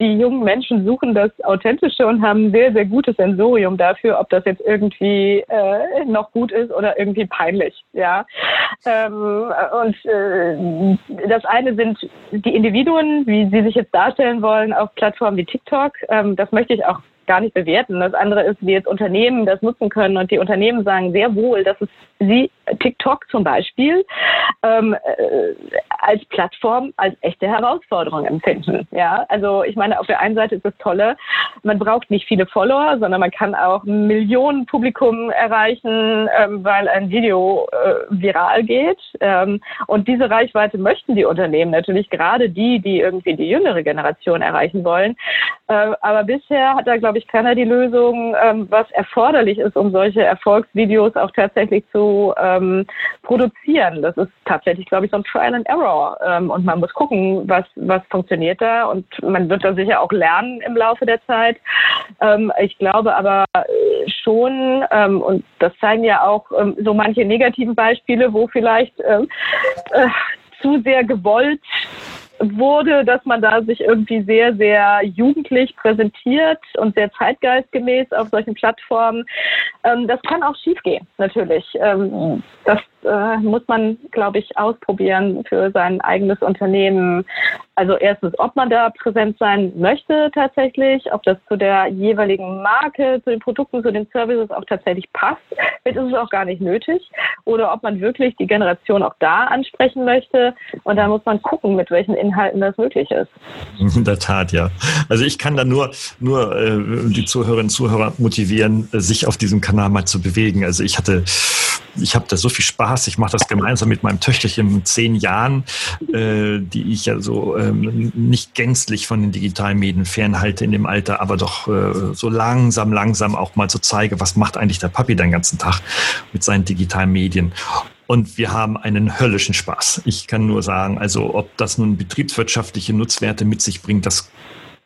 Die jungen Menschen suchen das Authentische und haben ein sehr, sehr gutes Sensorium dafür, ob das jetzt irgendwie äh, noch gut ist oder irgendwie peinlich. Ja. Ähm, und äh, das eine sind die Individuen, wie sie sich jetzt darstellen wollen auf Plattformen wie TikTok. Ähm, das möchte ich auch gar nicht bewerten. Das andere ist, wie jetzt Unternehmen das nutzen können. Und die Unternehmen sagen sehr wohl, dass es sie TikTok zum Beispiel ähm, äh, als Plattform als echte Herausforderung empfinden. Ja, also ich meine, auf der einen Seite ist das Tolle, man braucht nicht viele Follower, sondern man kann auch Millionen Publikum erreichen, ähm, weil ein Video äh, viral geht. Ähm, und diese Reichweite möchten die Unternehmen natürlich, gerade die, die irgendwie die jüngere Generation erreichen wollen. Äh, aber bisher hat da, glaube ich, keiner die Lösung, ähm, was erforderlich ist, um solche Erfolgsvideos auch tatsächlich zu ähm, produzieren. Das ist tatsächlich, glaube ich, so ein Trial and Error. Ähm, und man muss gucken, was, was funktioniert da. Und man wird da sicher auch lernen im Laufe der Zeit. Ähm, ich glaube aber äh, schon, ähm, und das zeigen ja auch ähm, so manche negativen Beispiele, wo vielleicht äh, äh, zu sehr gewollt wurde, dass man da sich irgendwie sehr, sehr jugendlich präsentiert und sehr zeitgeistgemäß auf solchen Plattformen. Ähm, das kann auch schiefgehen, natürlich. Ähm, das äh, muss man, glaube ich, ausprobieren für sein eigenes Unternehmen. Also erstens, ob man da präsent sein möchte tatsächlich, ob das zu der jeweiligen Marke, zu den Produkten, zu den Services auch tatsächlich passt. Vielleicht ist es auch gar nicht nötig. Oder ob man wirklich die Generation auch da ansprechen möchte. Und da muss man gucken, mit welchen Inhalten das möglich ist. In der Tat, ja. Also ich kann da nur, nur äh, die Zuhörerinnen und Zuhörer motivieren, sich auf diesem Kanal mal zu bewegen. Also ich hatte ich habe da so viel Spaß. Ich mache das gemeinsam mit meinem Töchterchen in zehn Jahren, äh, die ich ja so ähm, nicht gänzlich von den digitalen Medien fernhalte in dem Alter, aber doch äh, so langsam, langsam auch mal so zeige, was macht eigentlich der Papi den ganzen Tag mit seinen digitalen Medien. Und wir haben einen höllischen Spaß. Ich kann nur sagen, also ob das nun betriebswirtschaftliche Nutzwerte mit sich bringt, das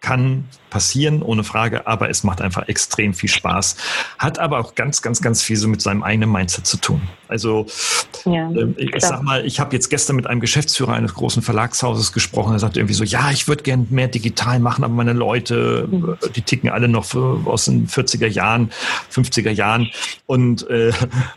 kann passieren, ohne Frage, aber es macht einfach extrem viel Spaß. Hat aber auch ganz, ganz, ganz viel so mit seinem eigenen Mindset zu tun. Also ja, äh, ich klar. sag mal, ich habe jetzt gestern mit einem Geschäftsführer eines großen Verlagshauses gesprochen, er sagte irgendwie so, ja, ich würde gern mehr digital machen, aber meine Leute, mhm. die ticken alle noch aus den 40er Jahren, 50er Jahren. Und, äh,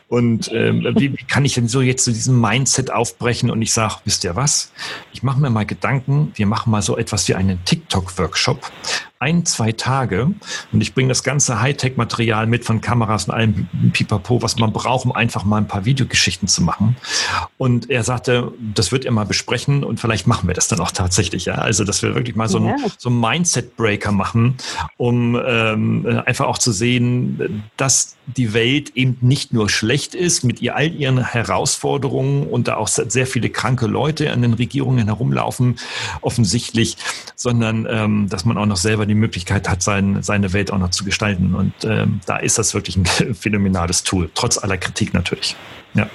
und äh, wie, wie kann ich denn so jetzt zu so diesem Mindset aufbrechen? Und ich sage, wisst ihr was, ich mache mir mal Gedanken, wir machen mal so etwas wie einen TikTok-Workshop ein, zwei Tage und ich bringe das ganze Hightech-Material mit von Kameras und allem Pipapo, was man braucht, um einfach mal ein paar Videogeschichten zu machen. Und er sagte, das wird er mal besprechen und vielleicht machen wir das dann auch tatsächlich. Ja? Also, dass wir wirklich mal so einen, so Mindset-Breaker machen, um ähm, einfach auch zu sehen, dass die Welt eben nicht nur schlecht ist mit ihr all ihren Herausforderungen und da auch sehr viele kranke Leute an den Regierungen herumlaufen, offensichtlich, sondern ähm, dass man auch noch selber die Möglichkeit hat, sein, seine Welt auch noch zu gestalten. Und ähm, da ist das wirklich ein phänomenales Tool, trotz aller Kritik natürlich. Ja.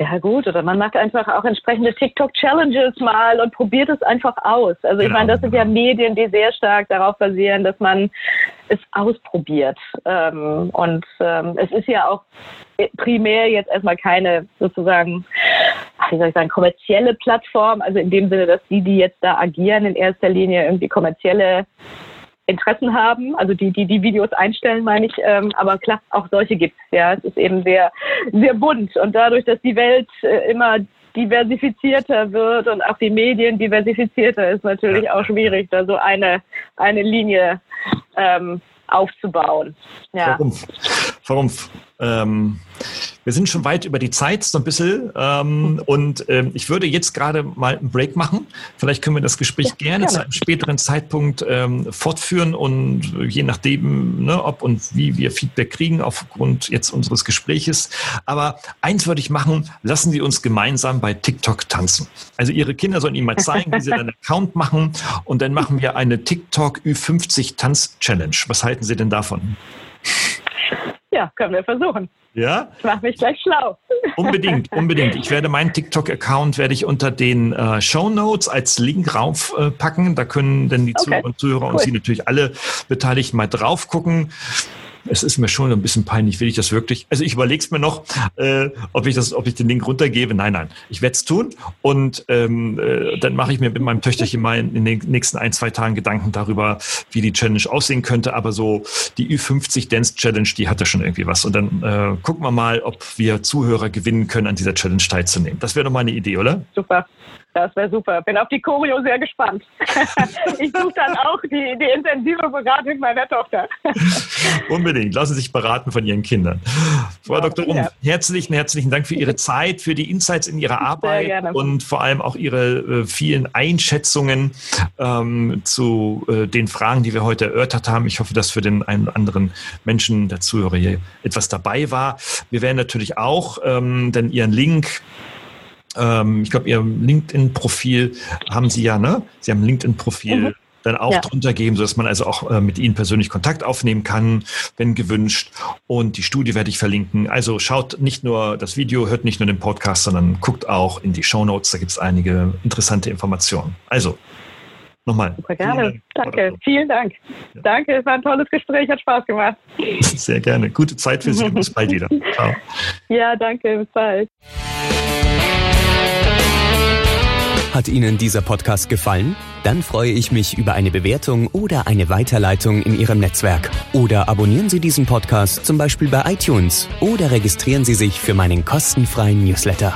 Ja gut, oder man macht einfach auch entsprechende TikTok-Challenges mal und probiert es einfach aus. Also genau. ich meine, das sind ja Medien, die sehr stark darauf basieren, dass man es ausprobiert. Ähm, und ähm, es ist ja auch primär jetzt erstmal keine sozusagen, wie soll ich sagen, kommerzielle Plattform. Also in dem Sinne, dass die, die jetzt da agieren, in erster Linie irgendwie kommerzielle Interessen haben, also die, die die Videos einstellen, meine ich. Ähm, aber klar, auch solche gibt es. Ja, es ist eben sehr, sehr bunt. Und dadurch, dass die Welt äh, immer diversifizierter wird und auch die Medien diversifizierter, ist natürlich auch schwierig, da so eine, eine Linie ähm, aufzubauen. Ja. Warum? Warum? Ähm, wir sind schon weit über die Zeit, so ein bisschen. Ähm, und ähm, ich würde jetzt gerade mal einen Break machen. Vielleicht können wir das Gespräch ja, gerne, gerne, zu einem späteren Zeitpunkt ähm, fortführen und je nachdem, ne, ob und wie wir Feedback kriegen aufgrund jetzt unseres Gespräches. Aber eins würde ich machen, lassen Sie uns gemeinsam bei TikTok tanzen. Also Ihre Kinder sollen Ihnen mal zeigen, wie Sie einen Account machen und dann machen wir eine TikTok Ü50 Tanz Challenge. Was halten Sie denn davon? Ja, können wir versuchen. Ja? Ich mache mich gleich schlau. Unbedingt, unbedingt. Ich werde meinen TikTok-Account werde ich unter den äh, Show Notes als Link raufpacken. Äh, da können dann die okay. Zuhörer und Zuhörer cool. und Sie natürlich alle Beteiligten mal drauf gucken es ist mir schon ein bisschen peinlich. Will ich das wirklich? Also ich überlege es mir noch, äh, ob ich das, ob ich den Link runtergebe. Nein, nein, ich werde es tun und ähm, äh, dann mache ich mir mit meinem Töchterchen mal in den nächsten ein, zwei Tagen Gedanken darüber, wie die Challenge aussehen könnte. Aber so die Ü50 Dance Challenge, die hatte schon irgendwie was. Und dann äh, gucken wir mal, ob wir Zuhörer gewinnen können, an dieser Challenge teilzunehmen. Das wäre doch mal eine Idee, oder? Super. Das wäre super. Bin auf die Choreo sehr gespannt. ich suche dann auch die, die intensive Beratung meiner Tochter. Unbedingt. Lassen Sie sich beraten von Ihren Kindern. Frau ja, Dr. Um, ja. herzlichen, herzlichen Dank für Ihre Zeit, für die Insights in Ihrer Arbeit und vor allem auch Ihre äh, vielen Einschätzungen ähm, zu äh, den Fragen, die wir heute erörtert haben. Ich hoffe, dass für den einen oder anderen Menschen, der Zuhörer hier, etwas dabei war. Wir werden natürlich auch ähm, dann Ihren Link ähm, ich glaube, Ihr LinkedIn-Profil haben Sie ja, ne? Sie haben ein LinkedIn-Profil. Mhm dann auch ja. drunter geben, sodass man also auch äh, mit Ihnen persönlich Kontakt aufnehmen kann, wenn gewünscht. Und die Studie werde ich verlinken. Also schaut nicht nur das Video, hört nicht nur den Podcast, sondern guckt auch in die Show Notes. Da gibt es einige interessante Informationen. Also nochmal. Super gerne. Danke. Vielen Dank. Ja. Danke, es war ein tolles Gespräch, hat Spaß gemacht. Sehr gerne. Gute Zeit für Sie und bis bald wieder. Ciao. Ja, danke. Bis bald. Hat Ihnen dieser Podcast gefallen? Dann freue ich mich über eine Bewertung oder eine Weiterleitung in Ihrem Netzwerk. Oder abonnieren Sie diesen Podcast zum Beispiel bei iTunes oder registrieren Sie sich für meinen kostenfreien Newsletter.